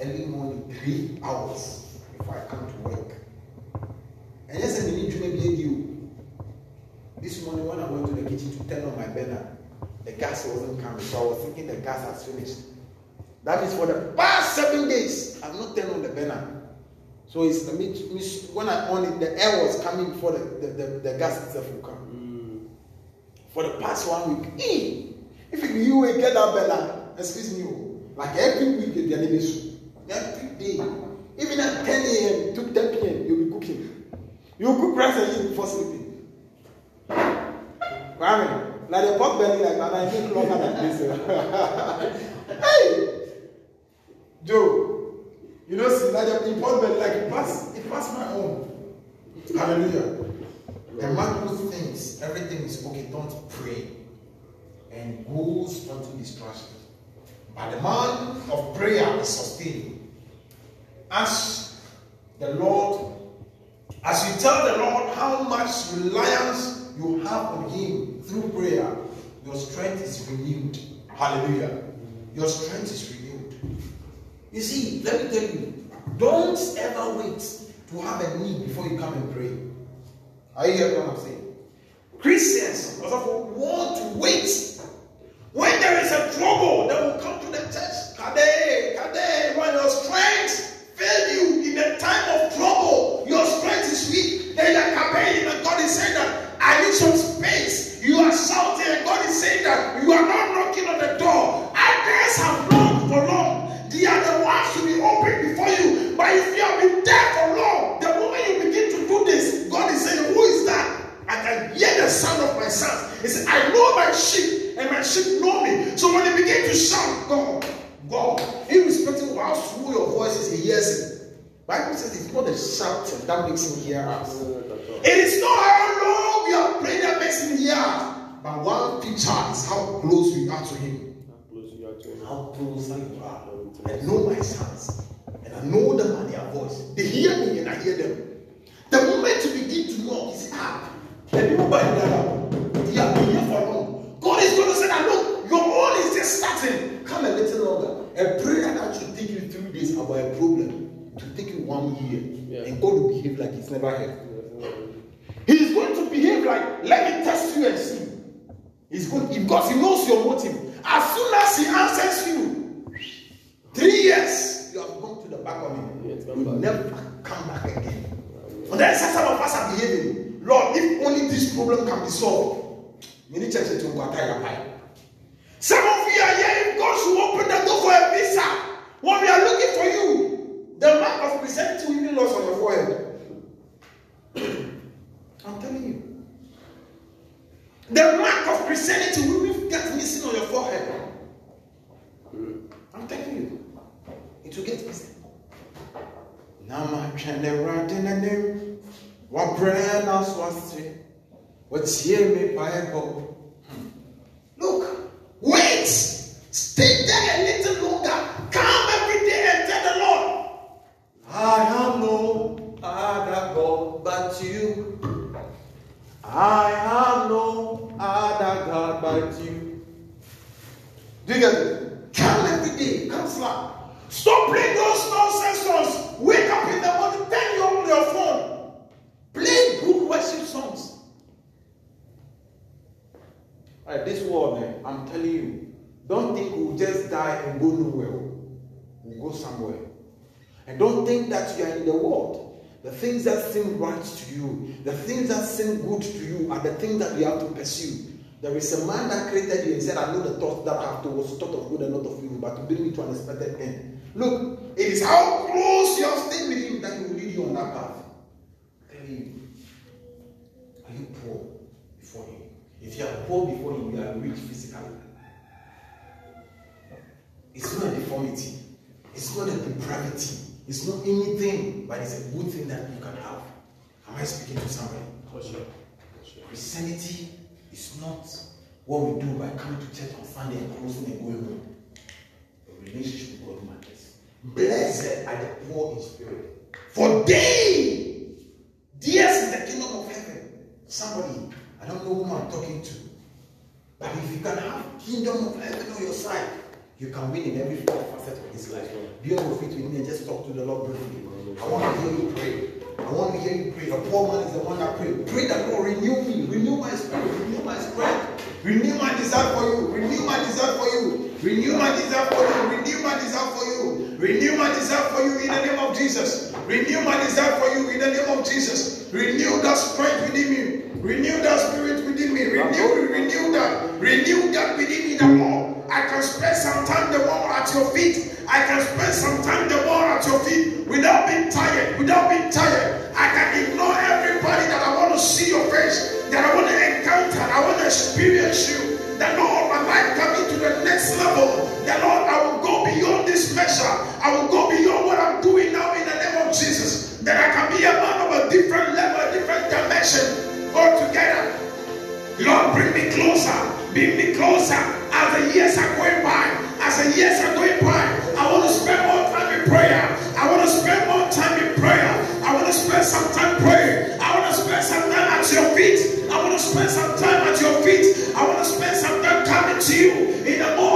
A: early morning, three hours before I come to work. And yes, I need to maybe you. This morning when I went to the kitchen to turn on my burner, the gas wasn't coming, so I was thinking the gas has finished. That is for the past seven days. I've not turned on the burner. So it's when I on it, the air was coming before the, the, the, the gas itself will come. Mm. For the past one week, eh, if you will get that burner, excuse me, oh, like every week the animation, every day, even at 10 a.m. to 10 p.m., you'll be cooking. You'll cook rice and eat before sleeping. Rami, like the pork belly like that, I think longer than this. hey! Joe, you know, see, like the import belly, like it passed, it passed my own. Hallelujah. The man who thinks everything is okay, don't pray, and goes onto destruction. But the man of prayer is sustained. As the Lord, as you tell the Lord how much reliance you have on Him through prayer, your strength is renewed. Hallelujah. Your strength is renewed. You see, let me tell you, don't ever wait to have a need before you come and pray. Are you hearing what I'm saying? Christians also want to wait. When there is a trouble, they will come to the church. Kade, Kade, when your strength fail you in the time of trouble, your strength is weak. Then you are campaigning, and God is saying that I need some space. You are shouting, and God is saying that you are not knocking on the door. Others have knocked for long. The other the ones to be open before you. But if you have been there for long, the moment you begin to do this, God is saying, Who is that? I can hear the sound of my sons. He said, I know my sheep, and my sheep know me. So when they begin to shout, God, God, irrespective of how small your voice is, He hears it. Bible says it's not the shouting that makes Him hear us. It is not how long we are praying that makes Him hear us. But one picture is how close we are to Him. How close you are. I know my sons, and I know them by their voice. They hear me, and I hear them. The moment you begin to know is up. The people by the they are been here for long. God is going to say, I know starting. Come a little longer. A prayer that should take you three days about a problem to take you one year.
B: Yeah.
A: And God will behave like he's never heard. He's going to behave like, let me test you and see. He's going because he knows your motive. As soon as he answers you, three years, you have gone to the back of him.
B: Yes,
A: you
B: will
A: never come back again. And then some of us are behaving. Lord, if only this problem can be solved. Many churches don't go Some of you are here, if God should open the door for a visa, when we are looking for you, the mark of Christianity will be lost on your forehead. I'm telling you. The mark of Christianity will get missing on your forehead. I'm telling you. It will get missing. Nama twene rade n'anim, wabrɛ n'aso ase, wɔtie me mpaebɔ. Look, wait, stay there a little longer. Come every day and tell the Lord, I have no other God but you. I have no other God but you. Do you get it? Come every day, come slap. Stop playing those nonsense songs. Wake up in the morning, turn on your phone. Play good worship songs. Alright, this world, I'm telling you, don't think we'll just die and go nowhere. We'll go somewhere. And don't think that you are in the world. The things that seem right to you, the things that seem good to you, are the things that you have to pursue. There is a man that created you and said, I know the thoughts that I have towards thought of good and not of evil, but to bring me to an expected end. Look, it is how close you have stayed with him that will lead you on that path. I'm telling you. Are you poor before him? If you are poor before him, you are rich physically. It's not a deformity. It's not a depravity. It's not anything, but it's a good thing that you can have. Am I speaking to somebody?
B: For sure. For sure.
A: Christianity is not what we do by coming to church on Sunday and closing and going home. A relationship with God matters. Blessed are the poor in spirit. For they, theirs is the kingdom of heaven. Somebody, I don't know whom I'm talking to. But if you can have kingdom of heaven on your side, you can win in every facet of this life. Be on your feet with me and just talk to the Lord briefly. I want to hear you pray. I want to hear you pray. A poor man is the one that pray. Pray that Lord renew me, renew my spirit, renew my strength, renew my desire for you, renew my desire for you, renew my desire for you, renew my desire for you, renew my desire for you in the name of Jesus. Renew my desire for you in the name of Jesus. Renew that strength within me. Renew that spirit within me. Renew, renew that. Renew that within me the more. I can spend some time the more at your feet. I can spend some time the more at your feet without being tired. Without being tired. I can ignore everybody that I want to see your face, that I want to encounter, I want to experience you. That all my life coming measure. I will go beyond what I'm doing now in the name of Jesus. That I can be a man of a different level, a different dimension altogether. Lord, bring me closer. Bring me closer as the years are going by. As the years are going by, I want to spend more time in prayer. I want to spend more time in prayer. I want to spend some time praying. I want to spend some time at your feet. I want to spend some time at your feet. I want to spend some time coming to you in the morning,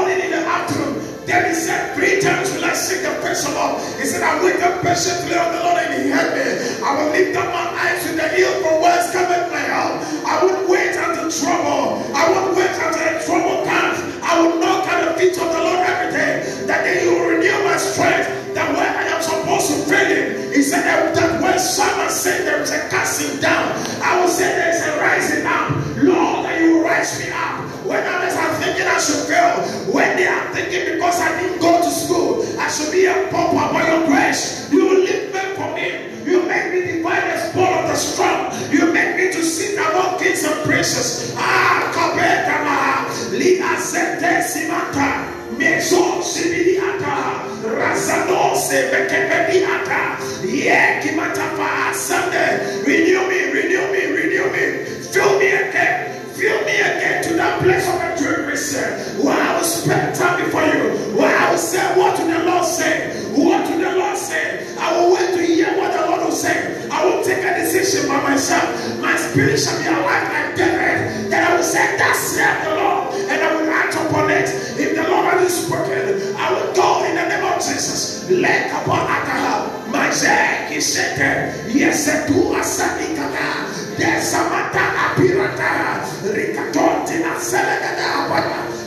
A: said, Three times will I seek the face of. He said, I wait up patiently on the Lord and he heard me. I will lift up my eyes to the hill from whence cometh my help. I will wait until trouble. I will wait until the trouble comes. I will knock at the feet of the Lord every day. That day he will renew my strength. That where I am supposed to fail him, he said that, when someone said there is a casting down, I will say there is a rising up. Lord, that you will rise me up. When others are thinking I should fail, when they are thinking because I didn't go to school, I should be a pauper by your grace. You lift me from him. You make me divide the spoil of the strong. You make me to sit among kings and princes. Ah, kabetama, li azete simata, meso sibiliata, razado se bekepediata, ye kimatapa asande. Renew me, renew me, renew me. Fill me again. Fill me again to that place of endurance where I will spend time before you. Where I will say, What did the Lord say? What did the Lord say? I will wait to hear what the Lord will say. I will take a decision by myself. My spirit shall be alive like David. Then I will say, That's saith the Lord, and I will act upon it. If the Lord has spoken, I will go in the name of Jesus. Let upon Akaha, my asanikana. Desamata apirata. Rikatonte aselegada abada.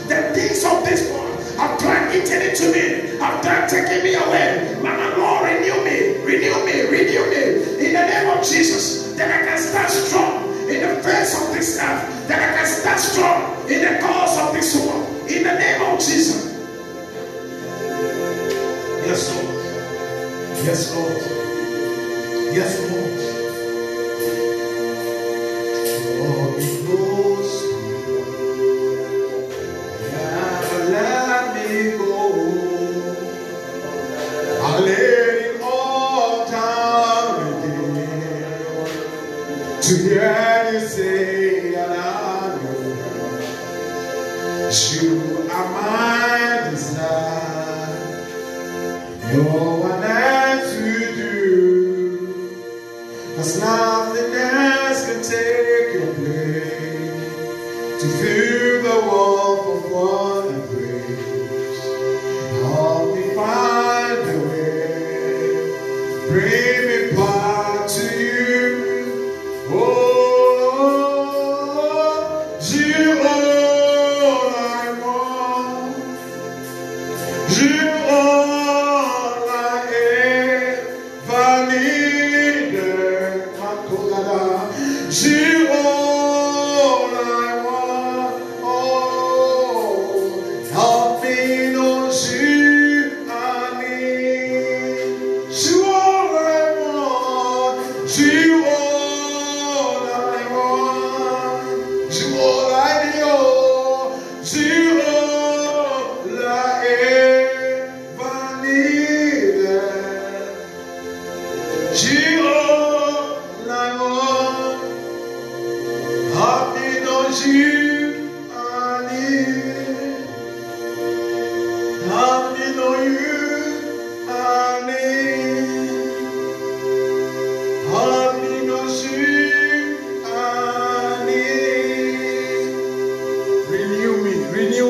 A: The things of this world have tried eating into me. Have tried taking me away. Mama, Lord, renew me. Renew me. Renew me. In the name of Jesus. That I can stand strong in the face of this earth. That I can stand strong in the cause of this world. In the name of Jesus. Yes, Lord. Yes, Lord. Yes, Lord. Lord,